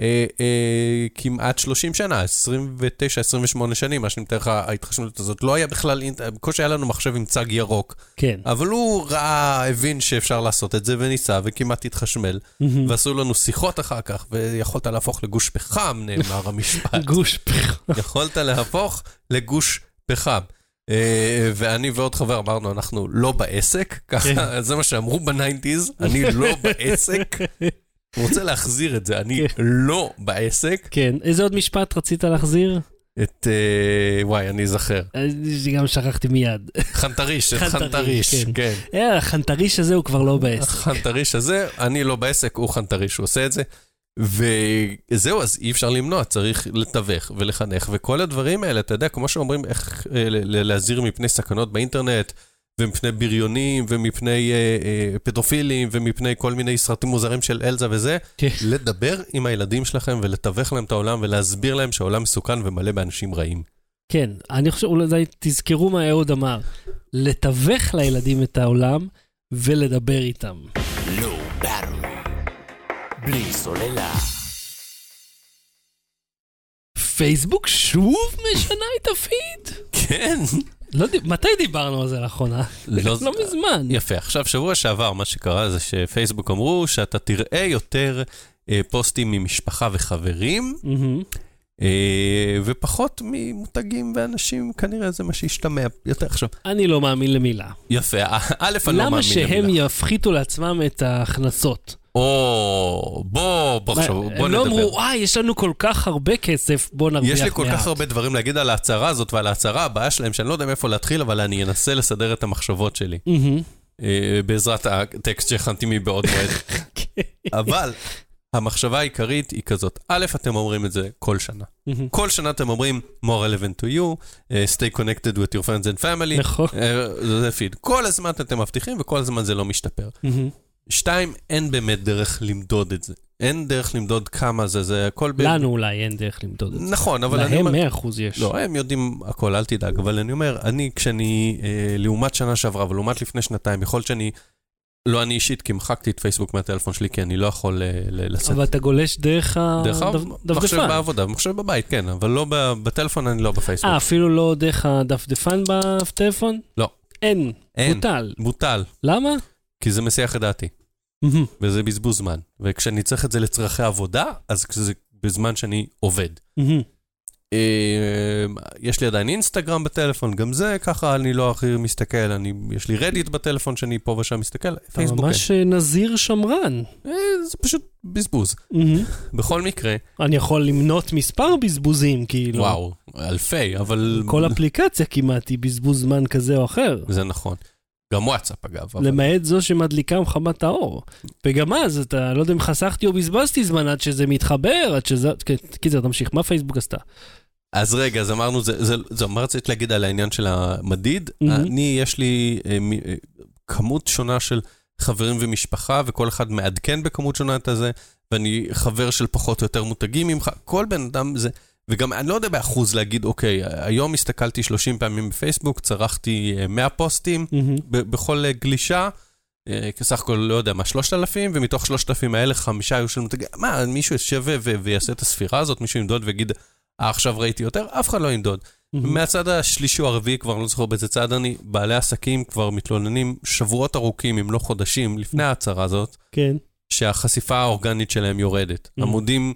אה, אה, כמעט 30 שנה, 29-28 שנים, מה שאני מתאר לך, ההתחשמלות הזאת. לא היה בכלל, בקושי היה לנו מחשב עם צג ירוק, כן. אבל הוא ראה, הבין שאפשר לעשות את זה, וניסה, וכמעט התחשמל. מהמם. ועשו לנו שיחות אחר כך, ויכולת להפוך לגוש פחם, נאמר המשפט. <laughs> גוש פח. יכולת להפוך לגוש פחם. אה, ואני ועוד חבר אמרנו, אנחנו לא בעסק, ככה, זה מה שאמרו ב nineties, אני לא בעסק. <laughs> הוא רוצה להחזיר את זה, אני כן. לא בעסק. כן. איזה עוד משפט רצית להחזיר? את, אה, וואי, אני אזכר. אה, גם שכחתי מיד. חנטריש, את חנטריש, כן. כן. אה, החנטריש הזה הוא כבר לא בעסק. החנטריש הזה, אני לא בעסק, הוא חנטריש, הוא עושה את זה. וזהו, אז אי אפשר למנוע, צריך לתווך ולחנך, וכל הדברים האלה, אתה יודע, כמו שאומרים, איך להזהיר מפני סכנות באינטרנט, ומפני בריונים, ומפני אה, אה, פדופילים, ומפני כל מיני סרטים מוזרים של אלזה וזה, כן. לדבר עם הילדים שלכם ולתווך להם את העולם ולהסביר להם שהעולם מסוכן ומלא באנשים רעים. כן, אני חושב, אולי תזכרו מה אהוד אמר. לתווך לילדים את העולם ולדבר איתם. Low Battery. בלי סוללה. פייסבוק שוב משנה את הפיד? כן. לא, מתי דיברנו על זה לאחרונה? לא- <laughs> לא מזמן. יפה. עכשיו, שבוע שעבר, מה שקרה זה שפייסבוק אמרו שאתה תראה יותר אה, פוסטים ממשפחה וחברים, מהמם. אה, ופחות ממותגים ואנשים, כנראה זה מה שהשתמע יותר עכשיו. אני לא מאמין למילה. יפה, אה, א', אני לא מאמין למה שהם למילה. יפחיתו לעצמם את ההכנסות? או, בוא, בוא עכשיו, בוא הם לא נדבר. אמרו, וואי, יש לנו כל כך הרבה כסף, בוא נרוויח מעט. יש לי כל כך הרבה דברים להגיד על ההצהרה הזאת ועל ההצהרה הבאה שלהם, שאני לא יודע מאיפה להתחיל, אבל אני אנסה לסדר את המחשבות שלי. אה, בעזרת הטקסט שהכנתי מבעוד מועד. <laughs> אבל המחשבה העיקרית היא כזאת, א', אתם אומרים את זה כל שנה. כל שנה אתם אומרים, more relevant to you, uh, stay connected with your friends and family. נכון. Uh, זה פיד. כל הזמן אתם מבטיחים וכל הזמן זה לא משתפר. שתיים, אין באמת דרך למדוד את זה. אין דרך למדוד כמה זה, זה הכל... ב- לנו אולי אין דרך למדוד את זה. נכון, אבל אני להם אומר... 100% יש. לא, הם יודעים הכל, אל תדאג, אבל אני אומר, אני, כשאני, אה, לעומת שנה שעברה ולעומת לפני שנתיים, יכול שאני, לא אני אישית, כי מחקתי את פייסבוק מהטלפון שלי, כי אני לא יכול אה, ל- לשאת... אבל אתה גולש דרך דרך המחשב הדפדפן. בעבודה, מחשב בבית, כן, אבל לא ב- בטלפון, אני לא בפייסבוק. אה, אפילו לא דרך הדפדפן בטלפון? לא. אין, אין. בוטל. בוטל, למה? כי זה מסיח את דעתי. וזה בזבוז זמן. וכשאני צריך את זה לצרכי עבודה, אז זה בזמן שאני עובד. אה, יש לי עדיין אינסטגרם בטלפון, גם זה ככה אני לא הכי מסתכל, אני, יש לי רדיט בטלפון שאני פה ושם מסתכל, אתה פייסבוק אין. ממש אה, נזיר שמרן. אה, זה פשוט בזבוז. מהמם. <laughs> בכל מקרה, אני יכול למנות מספר בזבוזים, כאילו. וואו, אלפי, אבל... כל אפליקציה כמעט היא בזבוז זמן כזה או אחר. זה נכון. גם וואטסאפ אגב. אבל- למעט זו שמדליקה מחמת האור. וגם אז, אתה לא יודע אם חסכתי או בזבזתי זמן עד שזה מתחבר, עד שזה... כן, קיצר, תמשיך, מה פייסבוק עשתה? אז רגע, אז אמרנו, זה, זה, זה מה רציתי להגיד על העניין של המדיד? מהמם. אני, יש לי אה, מ, אה, כמות שונה של חברים ומשפחה, וכל אחד מעדכן בכמות שונה את הזה, ואני חבר של פחות או יותר מותגים ממך, כל בן אדם זה... וגם אני לא יודע באחוז להגיד, אוקיי, היום הסתכלתי 30 פעמים בפייסבוק, צרכתי אה, 100 פוסטים מהמם. ב- בכל אה, גלישה, אה, כסך הכל, לא יודע מה, 3,000, ומתוך 3,000 האלה חמישה היו של מותגים. מה, מישהו יושב ויעשה את הספירה הזאת, מישהו ימדוד ויגיד, אה, עכשיו ראיתי יותר? אף אחד לא ימדוד. מהמם. מהצד השלישי או הרביעי, כבר לא זוכר באיזה צד אני, בעלי עסקים כבר מתלוננים שבועות ארוכים, אם לא חודשים, לפני ההצהרה הזאת, כן. שהחשיפה האורגנית שלהם יורדת. Mhm. עמודים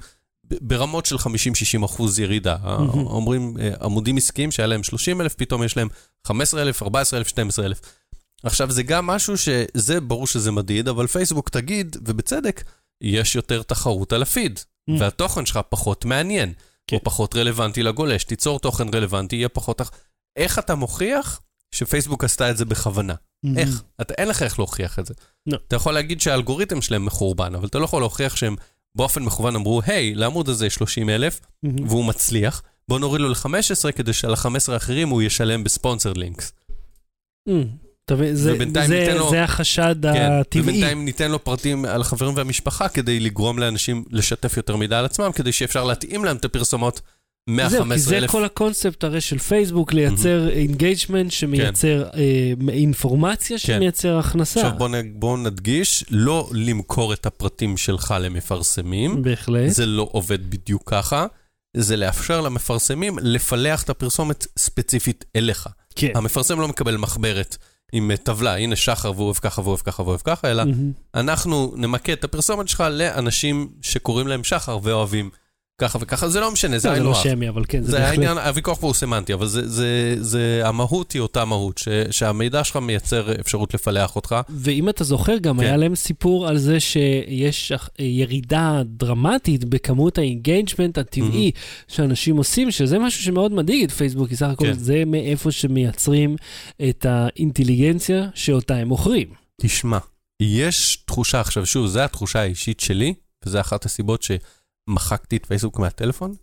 ברמות של 50-60 אחוז ירידה. Mhm. אומרים, אה, עמודים עסקיים שהיה להם 30 אלף, פתאום יש להם 15 אלף, 14 אלף, 12 אלף. עכשיו, זה גם משהו שזה, ברור שזה מדיד, אבל פייסבוק תגיד, ובצדק, יש יותר תחרות על הפיד, Mhm. והתוכן שלך פחות מעניין, כן. או פחות רלוונטי לגולש. תיצור תוכן רלוונטי, יהיה פחות... איך אתה מוכיח שפייסבוק עשתה את זה בכוונה? מהמם. איך? אתה, אין לך איך להוכיח את זה. לא. אתה יכול להגיד שהאלגוריתם שלהם מחורבן, אבל אתה לא יכול להוכיח שהם באופן מכוון אמרו, היי, לעמוד הזה יש 30 אלף. והוא מצליח, בוא נוריד לו ל-15 כדי שעל ה-15 האחרים הוא ישלם בספונסר לינקס. לו- זה החשד כן, הטבעי. ובינתיים ניתן לו פרטים על החברים והמשפחה כדי לגרום לאנשים לשתף יותר מידע על עצמם, כדי שאפשר להתאים להם את הפרסומות זהו, כי מה-15 זה אלף. כל הקונספט הרי של פייסבוק, לייצר engagement שמייצר אה, אינפורמציה שמייצר הכנסה. עכשיו בואו בוא נדגיש, לא למכור את הפרטים שלך למפרסמים, בהחלט. זה לא עובד בדיוק ככה, זה לאפשר למפרסמים לפלח את הפרסומת ספציפית אליך. כן. המפרסם לא מקבל מחברת עם אה, טבלה, הנה שחר והוא אוהב ככה והוא אוהב ככה והוא אוהב ככה, אלא מהמם. אנחנו נמקד את הפרסומת שלך לאנשים שקוראים להם שחר ואוהבים ככה וככה, זה לא משנה, זה לא, זה לא. שמי, אבל כן, זה זה בהחלט. העניין, הוויכוח פה הוא סמנטי, אבל זה, זה, זה, המהות היא אותה מהות, ש, שהמידע שלך מייצר אפשרות לפלח אותך. ואם אתה זוכר, גם כן. היה להם סיפור על זה שיש ירידה דרמטית בכמות ה engagement הטבעי שאנשים עושים, שזה משהו שמאוד מדאיג את פייסבוק, כי סך הכל כן. זה מאיפה שמייצרים את ה intelligence שאותה הם מוכרים. תשמע, יש תחושה עכשיו, שוב, זו התחושה האישית שלי, וזו אחת הסיבות שמחקתי את פייסבוק מהטלפון,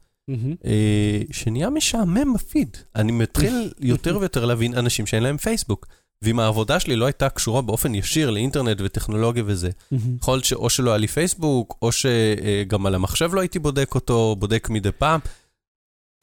אה, שנהיה משעמם בפיד. אני מתחיל יותר ויותר להבין אנשים שאין להם פייסבוק. ואם העבודה שלי לא הייתה קשורה באופן ישיר לאינטרנט וטכנולוגיה וזה, יכול להיות שאו שלא היה לי פייסבוק, או שגם על המחשב לא הייתי בודק אותו, בודק מדי פעם.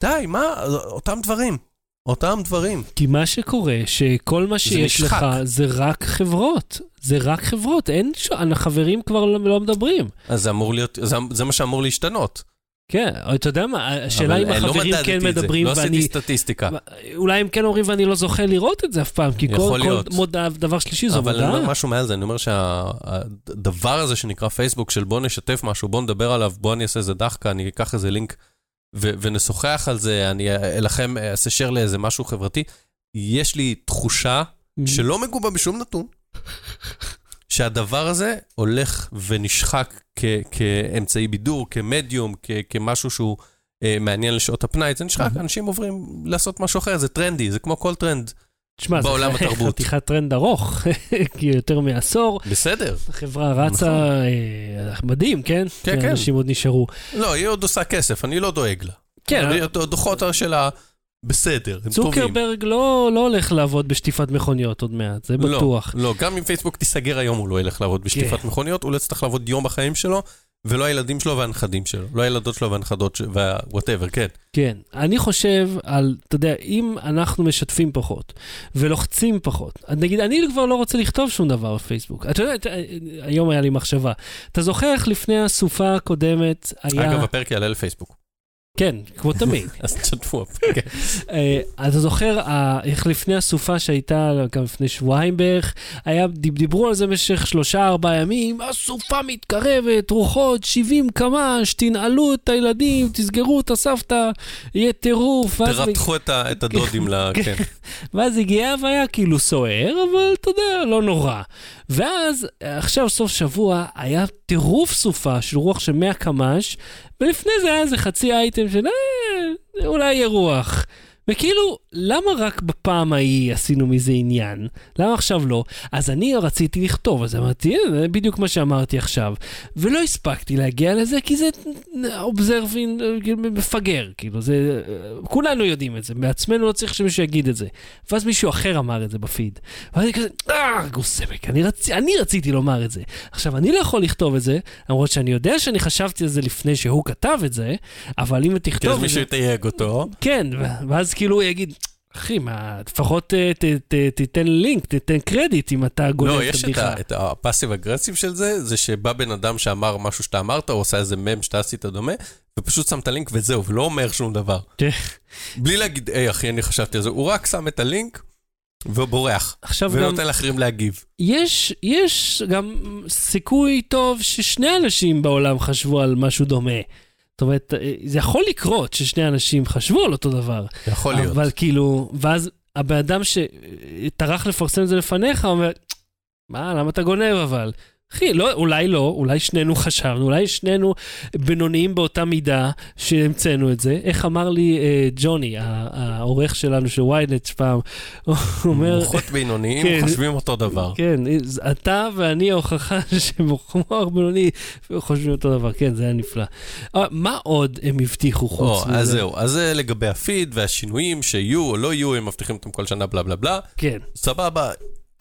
די, מה? אותם דברים. אותם דברים. כי מה שקורה, שכל מה שיש. לך זה רק חברות. זה רק חברות, אין ש... החברים כבר לא, לא מדברים. אז זה אמור להיות, זה, זה מה שאמור להשתנות. כן, אתה יודע מה, השאלה אם לא החברים מדדתי כן מדברים לא ואני... עשיתי סטטיסטיקה. אולי הם כן אומרים ואני לא זוכה לראות את זה אף פעם, כי כל, כל. מודע, דבר שלישי זו אבל אני מודעה. אומר משהו מעל זה, אני אומר שהדבר הזה שנקרא פייסבוק, של בוא נשתף משהו, בוא נדבר עליו, בוא אני אעשה איזה דחקה, אני אקח איזה לינק ו- ונשוחח על זה, אני אלחם, אעשה share לאיזה משהו חברתי, יש לי תחושה שלא מגובה בשום נתון, שהדבר הזה הולך ונשחק כ- כאמצעי בידור, כמדיום, כ- כמשהו שהוא אה, מעניין לשעות הפנאי, זה נשחק. אנשים עוברים לעשות משהו אחר, זה טרנדי, זה כמו כל טרנד. תשמע, בעולם <laughs> זה. חתיכת טרנד ארוך, <laughs> כי יותר מעשור, בסדר. החברה רצה נכון. אה, מדהים, כן? כן, כן. אנשים עוד נשארו. לא, היא עוד עושה כסף, אני לא דואג לה. כן, אני- הדוחות שלה בסדר, הם טובים. צוקרברג לא לא הולך לעבוד בשטיפת מכוניות עוד מעט, זה בטוח. לא, לא, גם אם פייסבוק תיסגר היום, הוא לא ילך לעבוד בשטיפת כן. מכוניות, הוא לא יצטרך לעבוד יום בחיים שלו ולא הילדים שלו והנכדים שלו, לא הילדות שלו והנכדות שלו, וואטאבר, כן. כן, אני חושב על, אתה יודע, אם אנחנו משתפים פחות ולוחצים פחות, נגיד, אני כבר לא רוצה לכתוב שום דבר בפייסבוק. אתה יודע, אתה- היום היה לי מחשבה. אתה זוכר איך לפני הסופה הקודמת היה... אגב, הפרק יעלה לפייסבוק. כן, כמו תמיד. <laughs> אז תשתפו. כן. אה, אתה זוכר איך לפני הסופה שהייתה, גם לפני שבועיים בערך, דיברו על זה במשך שלושה ארבעה ימים, הסופה מתקרבת, רוחות 70 קמ"ש, תנעלו את הילדים, תסגרו את הסבתא, יהיה טירוף. תרתחו את את הדודים ל... כן. <laughs> ואז הגיע והיה כאילו סוער, אבל אתה יודע, לא נורא. ואז, עכשיו סוף שבוע, היה טירוף סופה של רוח של 100 קמ"ש, ולפני זה היה איזה חצי אייטם של אה, אולי יהיה רוח. וכאילו, למה רק בפעם ההיא עשינו מזה עניין? למה עכשיו לא? אז אני רציתי לכתוב, אז אמרתי, "אה, זה בדיוק מה שאמרתי עכשיו. ולא הספקתי להגיע לזה, כי זה אובזרבין, מפגר, כאילו, זה... כולנו יודעים את זה, בעצמנו לא צריך שמישהו יגיד את זה. ואז מישהו אחר אמר את זה בפיד. ואז אני כזה, אה, גוסמק, אני, רצ... אני רציתי לומר את זה. עכשיו, אני לא יכול לכתוב את זה, למרות שאני יודע שאני חשבתי על זה לפני שהוא כתב את זה, אבל אם כי אז תכתוב את זה... מישהו יתייג אותו. כן, ו- ואז כאילו הוא יגיד, אחי, מה, לפחות אה, ת, ת, תיתן לינק, תיתן קרדיט אם אתה גונב לא, את יש הבדיחה. ה- את הפאסיב אגרסיב של זה, זה שבא בן אדם שאמר משהו שאתה אמרת, או עושה איזה מם שאתה עשית דומה, ופשוט שם את הלינק וזהו, ולא אומר שום דבר. כן. בלי להגיד, היי אחי, אני חשבתי על זה, הוא רק שם את הלינק ובורח, ונותן לאחרים להגיב. יש, יש גם סיכוי טוב ששני אנשים בעולם חשבו על משהו דומה. זאת אומרת, אה, זה יכול לקרות ששני אנשים חשבו על אותו דבר. יכול להיות. אבל כאילו, ואז הבן אדם שטרח לפרסם את זה לפניך אומר, מה, למה אתה גונב אבל? אחי, לא, אולי לא, אולי שנינו חשבנו, אולי שנינו בינוניים באותה מידה שהמצאנו את זה. איך אמר לי אה, ג'וני, העורך שלנו של ynet פעם, הוא אומר, מוחות בינוניים כן. חושבים אותו דבר. כן, אתה ואני ההוכחה <laughs> שמוח בינוני חושבים אותו דבר, כן, זה היה נפלא. אבל מה עוד הם הבטיחו או, חוץ מזה? אז זהו, אז זה לגבי הפיד והשינויים שיהיו או לא יהיו, הם מבטיחים אותם כל שנה בלה בלה בלה. כן. סבבה,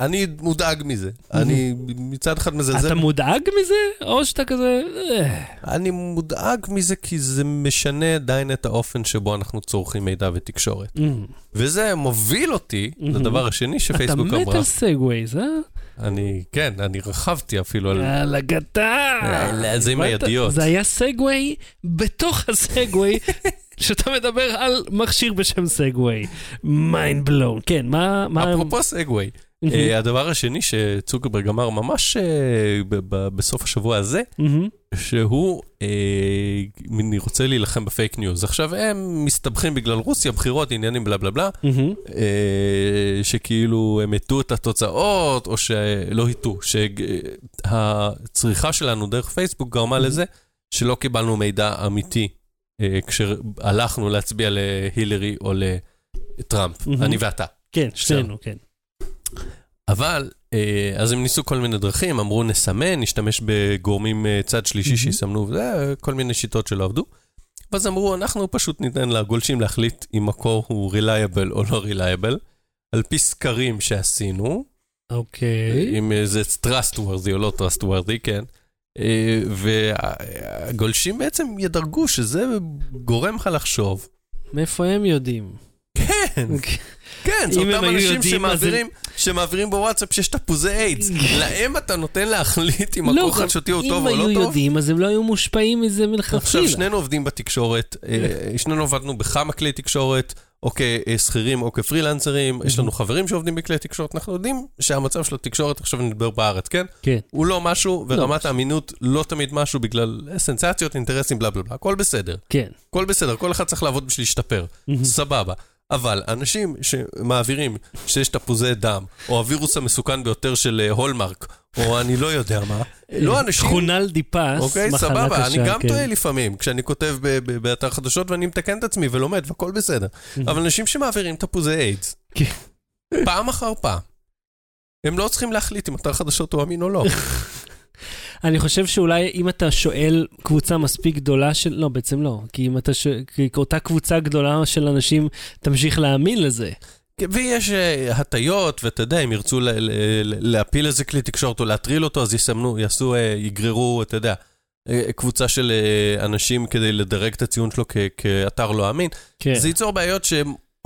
אני מודאג מזה. אני מצד אחד מזלזל. אתה מודאג מזה? או שאתה כזה... אה, אני מודאג מזה כי זה משנה עדיין את האופן שבו אנחנו צורכים מידע ותקשורת. אמ. וזה מוביל אותי לדבר השני אתה שפייסבוק מת אמרה. על סגווייז, אה? אני, כן, אני רכבתי אפילו על... יאללה, גטה. אה, זה עם הידיות. אתה- זה היה סגווי בתוך הסגווי, <laughs> שאתה מדבר על מכשיר בשם סגווי. mind blown. כן, מה... אפרופו סגווי. אה, הדבר השני שצוקרברג אמר ממש אה, בסוף השבוע הזה. שהוא אה, אני רוצה להילחם ב fake news. עכשיו, הם מסתבכים בגלל רוסיה, בחירות, עניינים בלה בלה בלה. אה, שכאילו הם הטו את התוצאות, או שלא הטו, שהצריכה שלנו דרך פייסבוק גרמה לזה שלא קיבלנו מידע אמיתי אה, כשהלכנו להצביע להילרי או לטראמפ. אני ואתה. כן, שנינו, כן. אבל, אה, אז הם ניסו כל מיני דרכים, אמרו נסמן, נשתמש בגורמים אה, צד שלישי מהמם. שיסמנו, וזה, כל מיני שיטות שלא עבדו. ואז אמרו, אנחנו פשוט ניתן לגולשים להחליט אם מקור הוא reliable או לא reliable, על פי סקרים שעשינו, אוקיי. אם אה, זה trustworthy או לא trustworthy, כן. והגולשים בעצם ידרגו שזה גורם לך לחשוב. מאיפה הם יודעים? כן, כן, זה אם אותם היו אנשים יודעים, אז שמעבירים, שמעבירים בוואטסאפ שיש תפוזי איידס. <laughs> להם אתה נותן להחליט אם לא, מקור גם חדשותי הוא טוב או אם לא היו טוב? יודעים, אז הם לא היו מושפעים מזה מלכתחילה. עכשיו, שנינו עובדים בתקשורת, אה, שנינו עבדנו בכמה כלי תקשורת, או כשכירים או כפרילנסרים, יש לנו חברים שעובדים בכלי תקשורת, אנחנו יודעים שהמצב של התקשורת, עכשיו אני מדבר בארץ, כן? כן. הוא לא משהו, ורמת האמינות לא תמיד משהו בגלל סנסציות, אינטרסים, בלה בלה בלה, הכל בסדר. כן. הכל בסדר, כל אחד צריך לעבוד בשביל להשתפר, סבבה. אבל אנשים שמעבירים שיש תפוזי דם, או הווירוס המסוכן ביותר של אה, הולמרק, או אני לא יודע מה, לא אנשים... חונל דיפס, אוקיי, מחלה סבבה, קשה. אני גם כן. טועה לפעמים, כשאני כותב באתר חדשות ואני מתקן את עצמי ולומד והכל בסדר. אבל אנשים שמעבירים תפוזי איידס, כן. פעם אחר פעם, הם לא צריכים להחליט אם אתר חדשות הוא אמין או לא. <laughs> אני חושב שאולי אם אתה שואל קבוצה מספיק גדולה של... לא, בעצם לא. כי אם אתה ש... כי אותה קבוצה גדולה של אנשים תמשיך להאמין לזה. ויש אה, הטיות, ואתה יודע, אם ירצו ל- ל- להפיל איזה כלי תקשורת או להטריל אותו, אז יסמנו, יעשו, אה, יגררו, אתה יודע, אה, קבוצה של אה, אנשים כדי לדרג את הציון שלו כ- כאתר לא אמין. כן. זה ייצור בעיות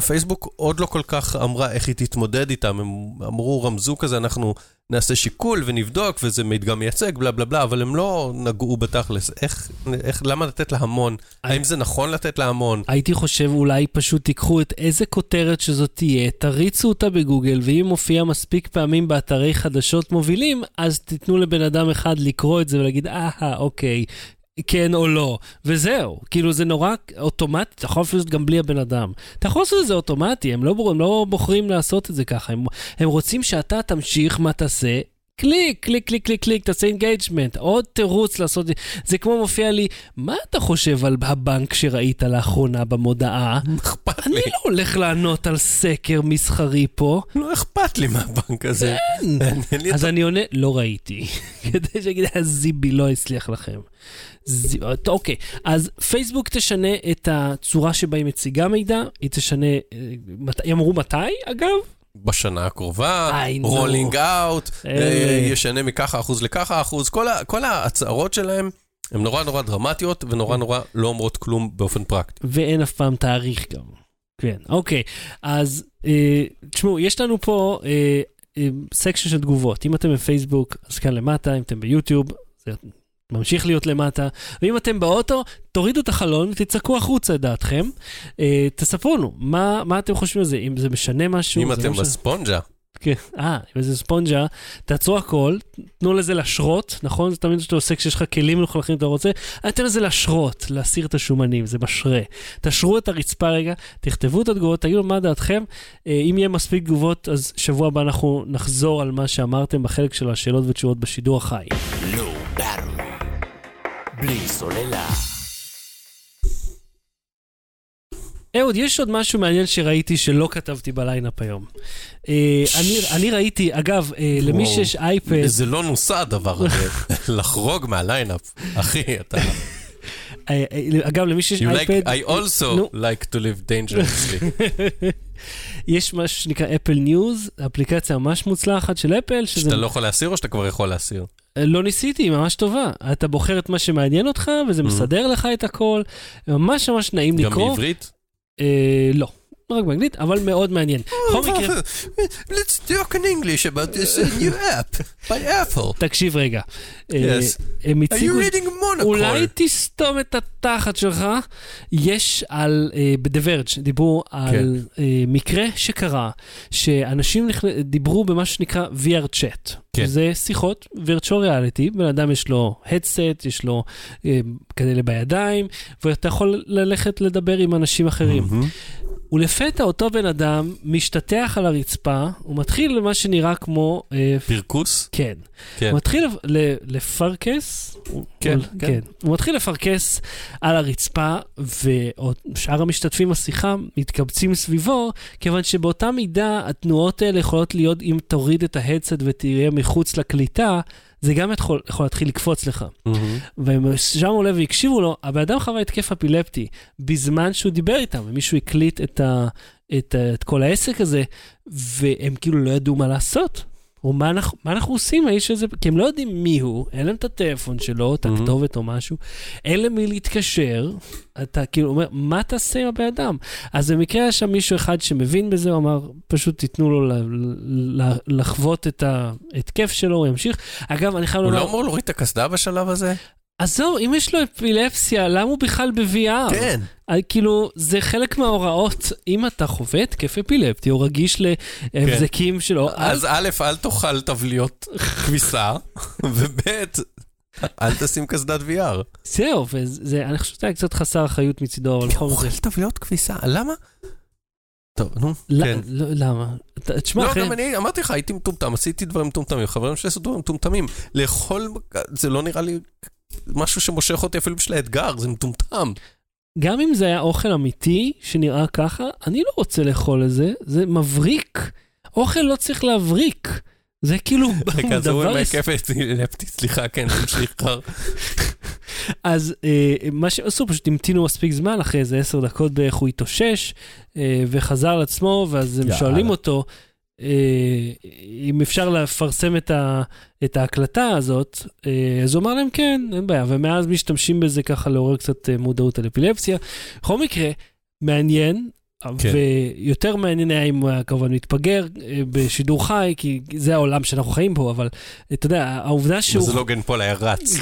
שפייסבוק עוד לא כל כך אמרה איך היא תתמודד איתם. הם אמרו, רמזו כזה, אנחנו נעשה שיקול ונבדוק, וזה מדגם מייצג, בלה בלה בלה, אבל הם לא נגעו בתכלס. איך, איך, למה לתת להמון? האם זה נכון לתת להמון? הייתי חושב אולי פשוט תיקחו את איזה כותרת שזאת תהיה, תריצו אותה בגוגל, ואם מופיעה מספיק פעמים באתרי חדשות מובילים, אז תיתנו לבן אדם אחד לקרוא את זה ולהגיד, אהה, אוקיי. כן או לא, וזהו. כאילו זה נורא אוטומטי, אתה יכול לעשות גם בלי הבן אדם. אתה יכול לעשות את זה אוטומטי, הם לא, הם לא בוחרים לעשות את זה ככה, הם, הם רוצים שאתה תמשיך, מה תעשה? קליק, קליק, קליק, קליק, קליק, תעשה engagement, עוד תירוץ לעשות, זה כמו מופיע לי, מה אתה חושב על הבנק שראית לאחרונה במודעה? אכפת לי. אני לא הולך לענות על סקר מסחרי פה. לא אכפת לי מהבנק הזה. את אז אני עונה, לא ראיתי. <laughs> כדי שיגיד, הזיבי לא הצליח לכם. זי- אוקיי, אז פייסבוק תשנה את הצורה שבה היא מציגה מידע, היא תשנה, אה, אמרו מתי אגב? בשנה הקרובה. rolling out, אלה. ישנה מככה אחוז לככה אחוז, כל ה- כל ההצהרות שלהם הן נורא נורא דרמטיות ונורא נורא לא אומרות כלום באופן פרקטי. ואין אף פעם תאריך גם. כן, אוקיי. אז אה, תשמעו, יש לנו פה אה, אה, section של תגובות. אם אתם בפייסבוק, אז כאן למטה, אם אתם ביוטיוב, זה ממשיך להיות למטה. ואם אתם באוטו, תורידו את החלון ותצעקו החוצה את דעתכם. אה, תספרו לנו, מה, מה אתם חושבים על זה? אם זה משנה משהו? אם זה אתם לא משנה? בספונג'ה, כן, אה, אם זה ספונג'ה, תעצרו הכל, תנו לזה לשרות, נכון? זה תמיד שאתה עושה כשיש לך כלים מלוכלכים אתה רוצה, אל תן לזה לשרות, להסיר את השומנים, זה משרה. תשרו את הרצפה רגע, תכתבו את התגובות, תגידו מה דעתכם. אה, אם יהיה מספיק תגובות, אז שבוע הבא אנחנו נחזור על מה שאמרתם בחלק של השאלות ותשובות בשידור החי. לא ברור. בלי סוללה. אהוד, יש עוד משהו מעניין שראיתי שלא כתבתי ב lineup היום. אה, אני, אני ראיתי, אגב, אה, למי. שיש אייפד, זה לא נוסע הדבר הזה, <laughs> לחרוג מה lineup. אחי, אתה... אה, אגב, למי שיש אייפד, I also like to live dangerously. <laughs> יש משהו שנקרא אפל ניוז, אפליקציה ממש מוצלחת של אפל, שזה שאתה לא יכול להסיר או שאתה כבר יכול להסיר? לא ניסיתי, היא ממש טובה. אתה בוחר את מה שמעניין אותך, וזה Mhm. מסדר לך את הכל. ממש ממש נעים גם לקרוא. בעברית? אה, לא, רק באנגלית, אבל מאוד מעניין. בכל מקרה, Let's talk in English about this uh, new app by Apple. תקשיב רגע. אה. הם Are you הציגו... reading? אולי תסתום את התחת שלך. יש על, אה, בדה-ורג' דיברו על כן. אה, מקרה שקרה, שאנשים דיברו במה שנקרא VR chat. כן. זה שיחות virtual reality, בן אדם יש לו headset, יש לו אה, כאלה בידיים, ואתה יכול ללכת לדבר עם אנשים אחרים. מהמם. ולפתע אותו בן אדם משתטח על הרצפה, הוא מתחיל למה שנראה כמו... אה, פרכוס? כן. כן. הוא מתחיל לפ- ל- לפרכס, הוא- כן, הוא- כן. כן, הוא מתחיל לפרכס על הרצפה, ושאר המשתתפים בשיחה מתקבצים סביבו, כיוון שבאותה מידה התנועות האלה יכולות להיות, אם תוריד את ההדסט ותהיה מחוץ לקליטה, זה גם יכול, יכול להתחיל לקפוץ לך. מהמם. והם שמו לב והקשיבו לו, הבן אדם חווה התקף אפילפטי בזמן שהוא דיבר איתם, ומישהו הקליט את, ה, את, את כל העסק הזה, והם כאילו לא ידעו מה לעשות. או מה אנחנו, מה אנחנו עושים, האיש הזה, כי הם לא יודעים מי הוא, אין להם את הטלפון שלו, את. הכתובת או משהו, אין למי להתקשר, אתה כאילו אומר, מה תעשה עם הבן אדם? אז במקרה היה שם מישהו אחד שמבין בזה, הוא אמר, פשוט תיתנו לו לחוות את ההתקף שלו, הוא ימשיך. אגב, אני חייב הוא לומר... לא אמור להוריד את הקסדה בשלב הזה? עזוב, אם יש לו אפילפסיה, למה הוא בכלל ב-VR? כן. אה, כאילו, זה חלק מההוראות. אם אתה חווה התקף אפילפטי או רגיש להבזקים שלו, אל... אז א', אל תאכל תבליות כביסה, <laughs> וב', אל תשים קסדת VR. זהו, וזה, אני חושב שזה היה קצת חסר אחריות מצידו, אבל בכל אוכל זאת... תבליות כביסה, למה? טוב, נו, לא, כן. לא, למה? תשמע, לא, אחי, גם אני אמרתי לך, הייתי מטומטם, עשיתי דברים מטומטמים, חברים שלי עשו דברים מטומטמים. לאכול, זה לא נראה לי משהו שמושך אותי אפילו בשביל האתגר, זה מטומטם. גם אם זה היה אוכל אמיתי שנראה ככה, אני לא רוצה לאכול את זה, זה מבריק. אוכל לא צריך להבריק. זה כאילו <laughs> <laughs> דבר... ההיקף אפילפטי, סליחה, כן, תמשיך. <laughs> אז אה, מה שעשו, פשוט המתינו מספיק זמן, אחרי איזה עשר דקות בערך הוא התאושש, אה, וחזר לעצמו, ואז הם. שואלים אותו, אם אפשר לפרסם את, ה, את ההקלטה הזאת, אה, אז הוא אמר להם כן, אין בעיה, ומאז משתמשים בזה ככה לעורר קצת אה, מודעות על אפילפסיה. בכל מקרה, מעניין, כן. ויותר מעניין היה אם הוא היה כמובן מתפגר אה, בשידור חי, כי זה העולם שאנחנו חיים בו, אבל אתה יודע, העובדה שהוא... אז לוגן פול היה רץ. <laughs>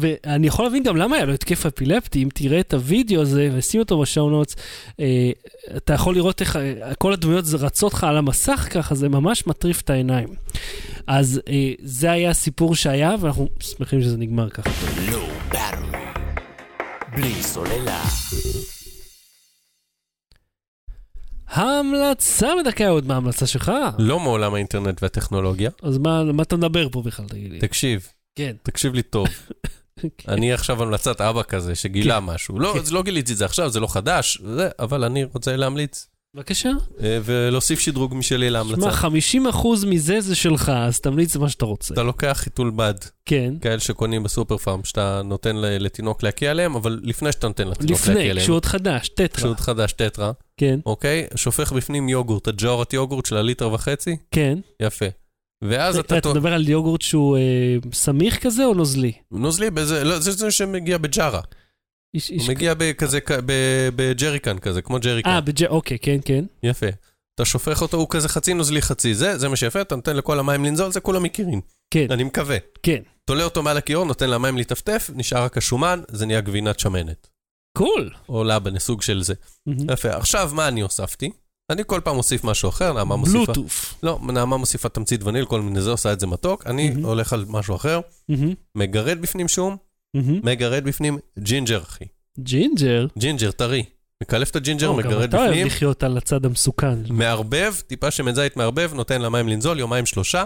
ואני יכול להבין גם למה היה לו התקף אפילפטי, אם תראה את הוידאו הזה ושים אותו בשואו נוטס, אה, אתה יכול לראות איך אה, כל הדמויות רצות לך על המסך ככה, זה ממש מטריף את העיניים. אז אה, זה היה הסיפור שהיה, ואנחנו שמחים שזה נגמר ככה. לא. בלי סוללה. ההמלצה בדקה עוד מה ההמלצה שלך? לא מעולם האינטרנט והטכנולוגיה. אז מה, מה אתה מדבר פה בכלל, תגיד לי? תקשיב, כן. תקשיב לי טוב. <laughs> אני עכשיו המלצת אבא כזה שגילה משהו. לא, כן. לא גיליתי את זה עכשיו, זה לא חדש, זה, אבל אני רוצה להמליץ. בבקשה. אה, ולהוסיף שדרוג משלי להמלצה. שמע, 50% מזה זה שלך, אז תמליץ מה שאתה רוצה. אתה לוקח חיתול בד, כן. כאלה שקונים בסופר פארם, שאתה נותן לתינוק להקיא עליהם, אבל לפני שאתה נותן לתינוק להקיא לפני, עליהם. כשהוא עוד חדש, טטרה. כשהוא עוד חדש, טטרה, כן, אוקיי? שופך בפנים יוגורט, הג'ורת יוגורט של הליטר וחצי, כן. יפה. ואז אתה... אתה מדבר על יוגורט שהוא אה, סמיך כזה או נוזלי? נוזלי לא, זה שמגיע בג'ארה. הוא מגיע בכזה, בג'ריקן כזה, כמו ג'ריקן. אה, בג'... אוקיי, כן, כן. יפה. אתה שופך אותו, הוא כזה חצי נוזלי חצי זה, זה מה שיפה, אתה נותן לכל המים לנזול, זה כולם מכירים. כן, אני מקווה. כן. תולה אותו מעל הכיור, נותן למים לטפטף, נשאר רק השומן, זה נהיה גבינת שמנת. cool. או לבן, סוג של זה. מהמם. יפה. עכשיו, מה אני הוספתי? אני כל פעם מוסיף משהו אחר, נעמה מוסיפה... בלוטוף. לא, נעמה מוסיפה תמצית וניל, כל מיני זה, עושה את זה מתוק. אני מהמם. הולך על משהו אחר, מהמם, מגרד בפנים שום, מהמם. מגרד בפנים ג'ינג'ר, אחי. ג'ינג'ר. ג'ינג'ר, טרי. מקלף את הג'ינג'ר, או, גם מגרד אתה אוהב בפנים, לחיות על הצד המסוכן. מערבב, טיפה שמן זית מערבב, נותן למים לנזול, יומיים שלושה.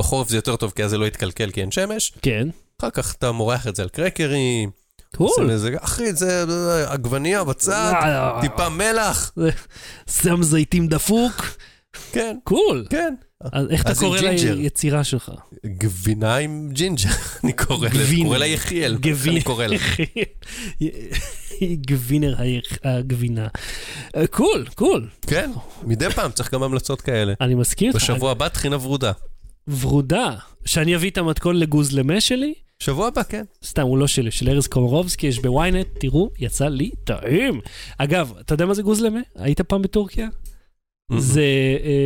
בחורף זה יותר טוב, כי אז זה לא יתקלקל כי אין שמש. כן. אחר כך אתה מורח את זה על קרקרים, cool. אחי, זה אה, עגבניה בצד, אה, טיפה מלח. שם זיתים דפוק. כן, cool. כן. אז איך אתה קורא. ליצירה שלך? גבינה עם ג'ינג'ר, <laughs> אני קורא גבינה. קורא לה יחיאל, אני קורא לה. גבינר הגבינה. אה, cool, cool. כן, מדי פעם צריך גם המלצות כאלה. אני מסכים איתך. בשבוע הבא טחינה ורודה. ורודה. שאני אביא את המתכון לגוזלמה שלי? שבוע הבא, כן. סתם, הוא לא שלי, של ארז קומרובסקי, יש בוויינט, תראו, יצא לי טעים. אגב, אתה יודע מה זה גוזלמה? היית פעם בטורקיה? זה,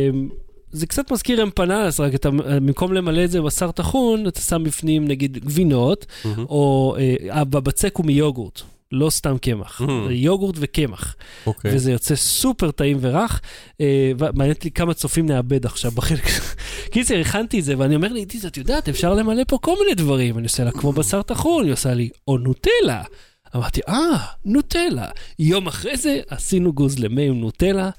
אמ, זה קצת מזכיר אמפנלס, רק אתה, במקום למלא את זה בבשר טחון, אתה שם בפנים נגיד גבינות, מהמם. או אה, הבצק הוא מיוגורט, לא סתם קמח, Mm. זה יוגורט וקמח, אוקיי. וזה יוצא סופר טעים ורך. אה, ומעניין אותי כמה צופים נאבד עכשיו בחלק. <laughs> קיצר, הכנתי את זה, ואני אומר לעידית, את יודעת, אפשר למלא פה כל מיני דברים. אני עושה לה כמו בשר טחון, היא עושה לי, או נוטלה. אמרתי, אה, נוטלה. יום אחרי זה עשינו גוזלמה עם נוטלה,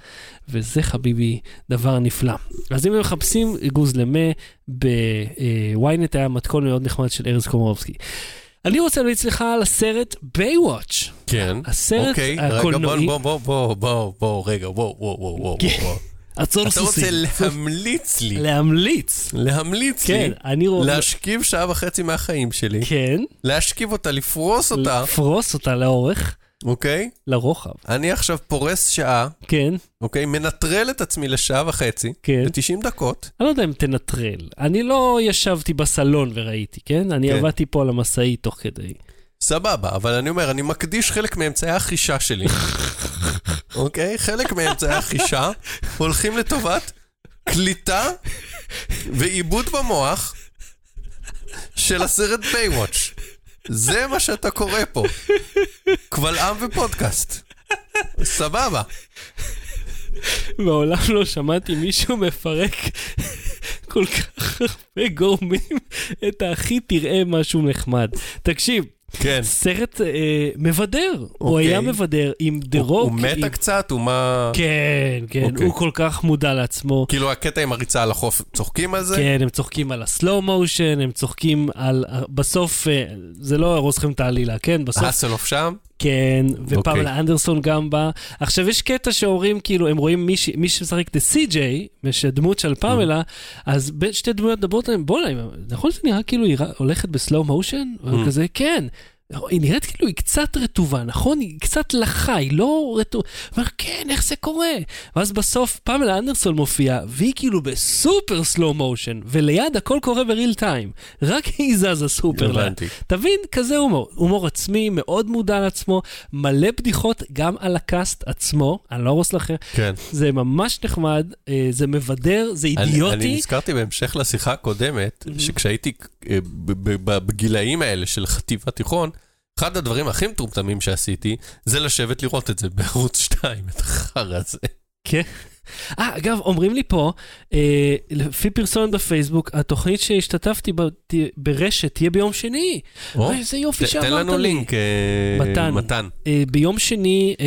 וזה חביבי דבר נפלא. אז אם הם מחפשים גוזלמה, בוויינט היה מתכון מאוד נחמד של ארז קומרובסקי. אני רוצה להמליץ לך על הסרט Baywatch. כן. הסרט אוקיי, רגע, הקולנועי. בוא, בוא, בוא, בוא, בוא, רגע, בוא, בוא, בוא, בוא, כן. בוא. עצור אתה רוצה סוסים. <laughs> להמליץ לי, להמליץ. להמליץ לי, כן, אני רוצה... להשכיב שעה וחצי מהחיים שלי, כן, להשכיב אותה, לפרוס אותה, לפרוס אותה לאורך, אוקיי? לרוחב. אני עכשיו פורס שעה, כן, אוקיי? מנטרל את עצמי לשעה וחצי, כן. ב-90 דקות. אני לא יודע אם תנטרל. אני לא ישבתי בסלון וראיתי, כן? אני כן. עבדתי פה על המשאית תוך כדי. סבבה, אבל אני אומר, אני מקדיש חלק מאמצעי החישה שלי, <laughs> אוקיי? חלק מאמצעי החישה הולכים לטובת קליטה ועיבוד במוח של הסרט Baywatch. זה מה שאתה קורא פה. קבל עם ופודקאסט. סבבה. מעולם לא שמעתי מישהו מפרק כל כך הרבה גורמים את הכי תראה משהו נחמד. תקשיב, כן. סרט אה, מבדר. הוא אוקיי. היה מבדר עם דה הוא- רוק. הוא מתה עם- קצת? הוא מה... כן, כן, אוקיי. הוא כל כך מודע לעצמו. כאילו הקטע עם הריצה על החוף, צוחקים על זה? כן, הם צוחקים על הסלואו מושן, הם צוחקים על... בסוף, אה, זה לא יהרוס לכם את העלילה, כן? בסוף, האסלוף שם? כן, אוקיי. ופמלה אנדרסון גם בא. עכשיו, יש קטע שהורים, כאילו, הם רואים מי, ש- מי שמשחק את סי.ג'יי, דמות של פמלה, אז בין שתי דמויות מדברות עליהם, בוא'נה, נכון שזה נראה כאילו היא הולכת בסלואו מושן? Mm. כזה, כן. היא נראית כאילו היא קצת רטובה, נכון? היא קצת לחה, היא לא רטובה. אומר, כן, איך זה קורה? ואז בסוף פמלה אנדרסון מופיעה, והיא כאילו בסופר סלואו מושן, וליד הכל קורה בריל טיים. רק היא זזה סופר. הבנתי. תבין, כזה הומור. הומור עצמי, מאוד מודע לעצמו, מלא בדיחות גם על הקאסט עצמו, אני לא ארוס לכם. כן. זה ממש נחמד, אה, זה מבדר, זה אני, אידיוטי. אני נזכרתי בהמשך לשיחה הקודמת, שכשהייתי אה, בגילאים האלה של חטיבה תיכון, אחד הדברים הכי מטומטמים שעשיתי, זה לשבת לראות את זה בערוץ 2, את החרא הזה. כן. אה, אגב, אומרים לי פה, אה, לפי פרסומת בפייסבוק, התוכנית שהשתתפתי בה תה- ברשת תהיה ביום שני. או, אוי, איזה יופי ת- שאמרת לי. תן לנו לינק, אה, מתן. מתן. אה, ביום שני, אה,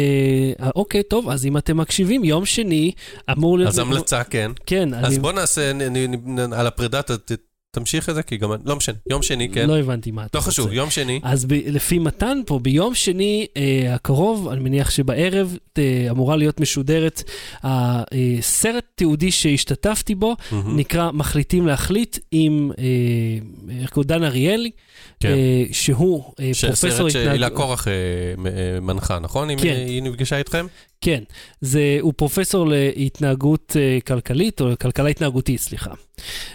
אה, אוקיי, טוב, אז אם אתם מקשיבים, יום שני אמור להיות... אז המלצה, כן. כן, אז אני בוא נעשה, נ- נ- נ- על הפרידה, ת- ת- תמשיך את זה, כי גם, לא משנה, יום שני, כן. לא הבנתי מה אתה לא רוצה. חשוב, יום שני. אז ב- לפי מתן פה, ביום שני אה, הקרוב, אני מניח שבערב אה, אמורה להיות משודרת הסרט תיעודי שהשתתפתי בו, מהמם. נקרא מחליטים להחליט עם, אה, איך קוראים? דן אריאלי, כן. אה, שהוא אה, ש- פרופסור סרט שהילה התנהג- קורח אה, אה, מנחה, נכון? אם כן. אה, היא נפגשה איתכם? כן, זה, הוא פרופסור להתנהגות אה, כלכלית, או כלכלה התנהגותית, סליחה.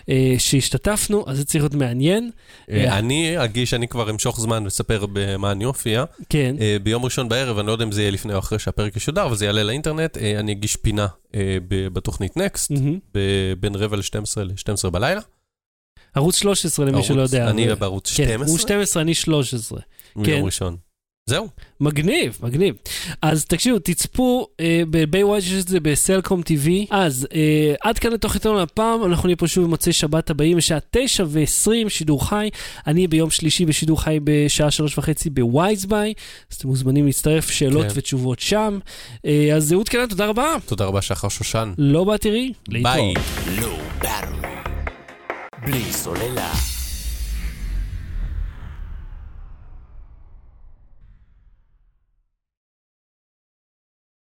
אה, שהשתתפנו, אז זה צריך להיות מעניין. אה, אה. אני אגיש, אני כבר אמשוך זמן לספר במה אני אופיע. כן, אה, ביום ראשון בערב, אני לא יודע אם זה יהיה לפני או אחרי שהפרק ישודר, אבל זה יעלה לאינטרנט, אה, אני אגיש פינה ב- בתוכנית נקסט, מהמם. בין רבע ל-12 ל-12 בלילה. ערוץ 13 למי שלא ערוץ- יודע. אני אבל- בערוץ כן, 12, הוא 12, אני 13. מיום כן. ראשון. זהו, מגניב, מגניב. אז תקשיבו, תצפו אה, ב-Baywatch, יש את זה בסלקום TV. אז אה, עד כאן לתוכניתנו הפעם, אנחנו נהיה פה שוב במוצאי שבת הבאים בשעה 9 ו-20, שידור חי. אני ביום שלישי בשידור חי בשעה 3 וחצי בווייזביי, אז אתם מוזמנים להצטרף, שאלות כן. ותשובות שם. אה, אז זהות קלן, תודה רבה. תודה רבה שחר שושן. low battery, ביי. low battery. בלי סוללה.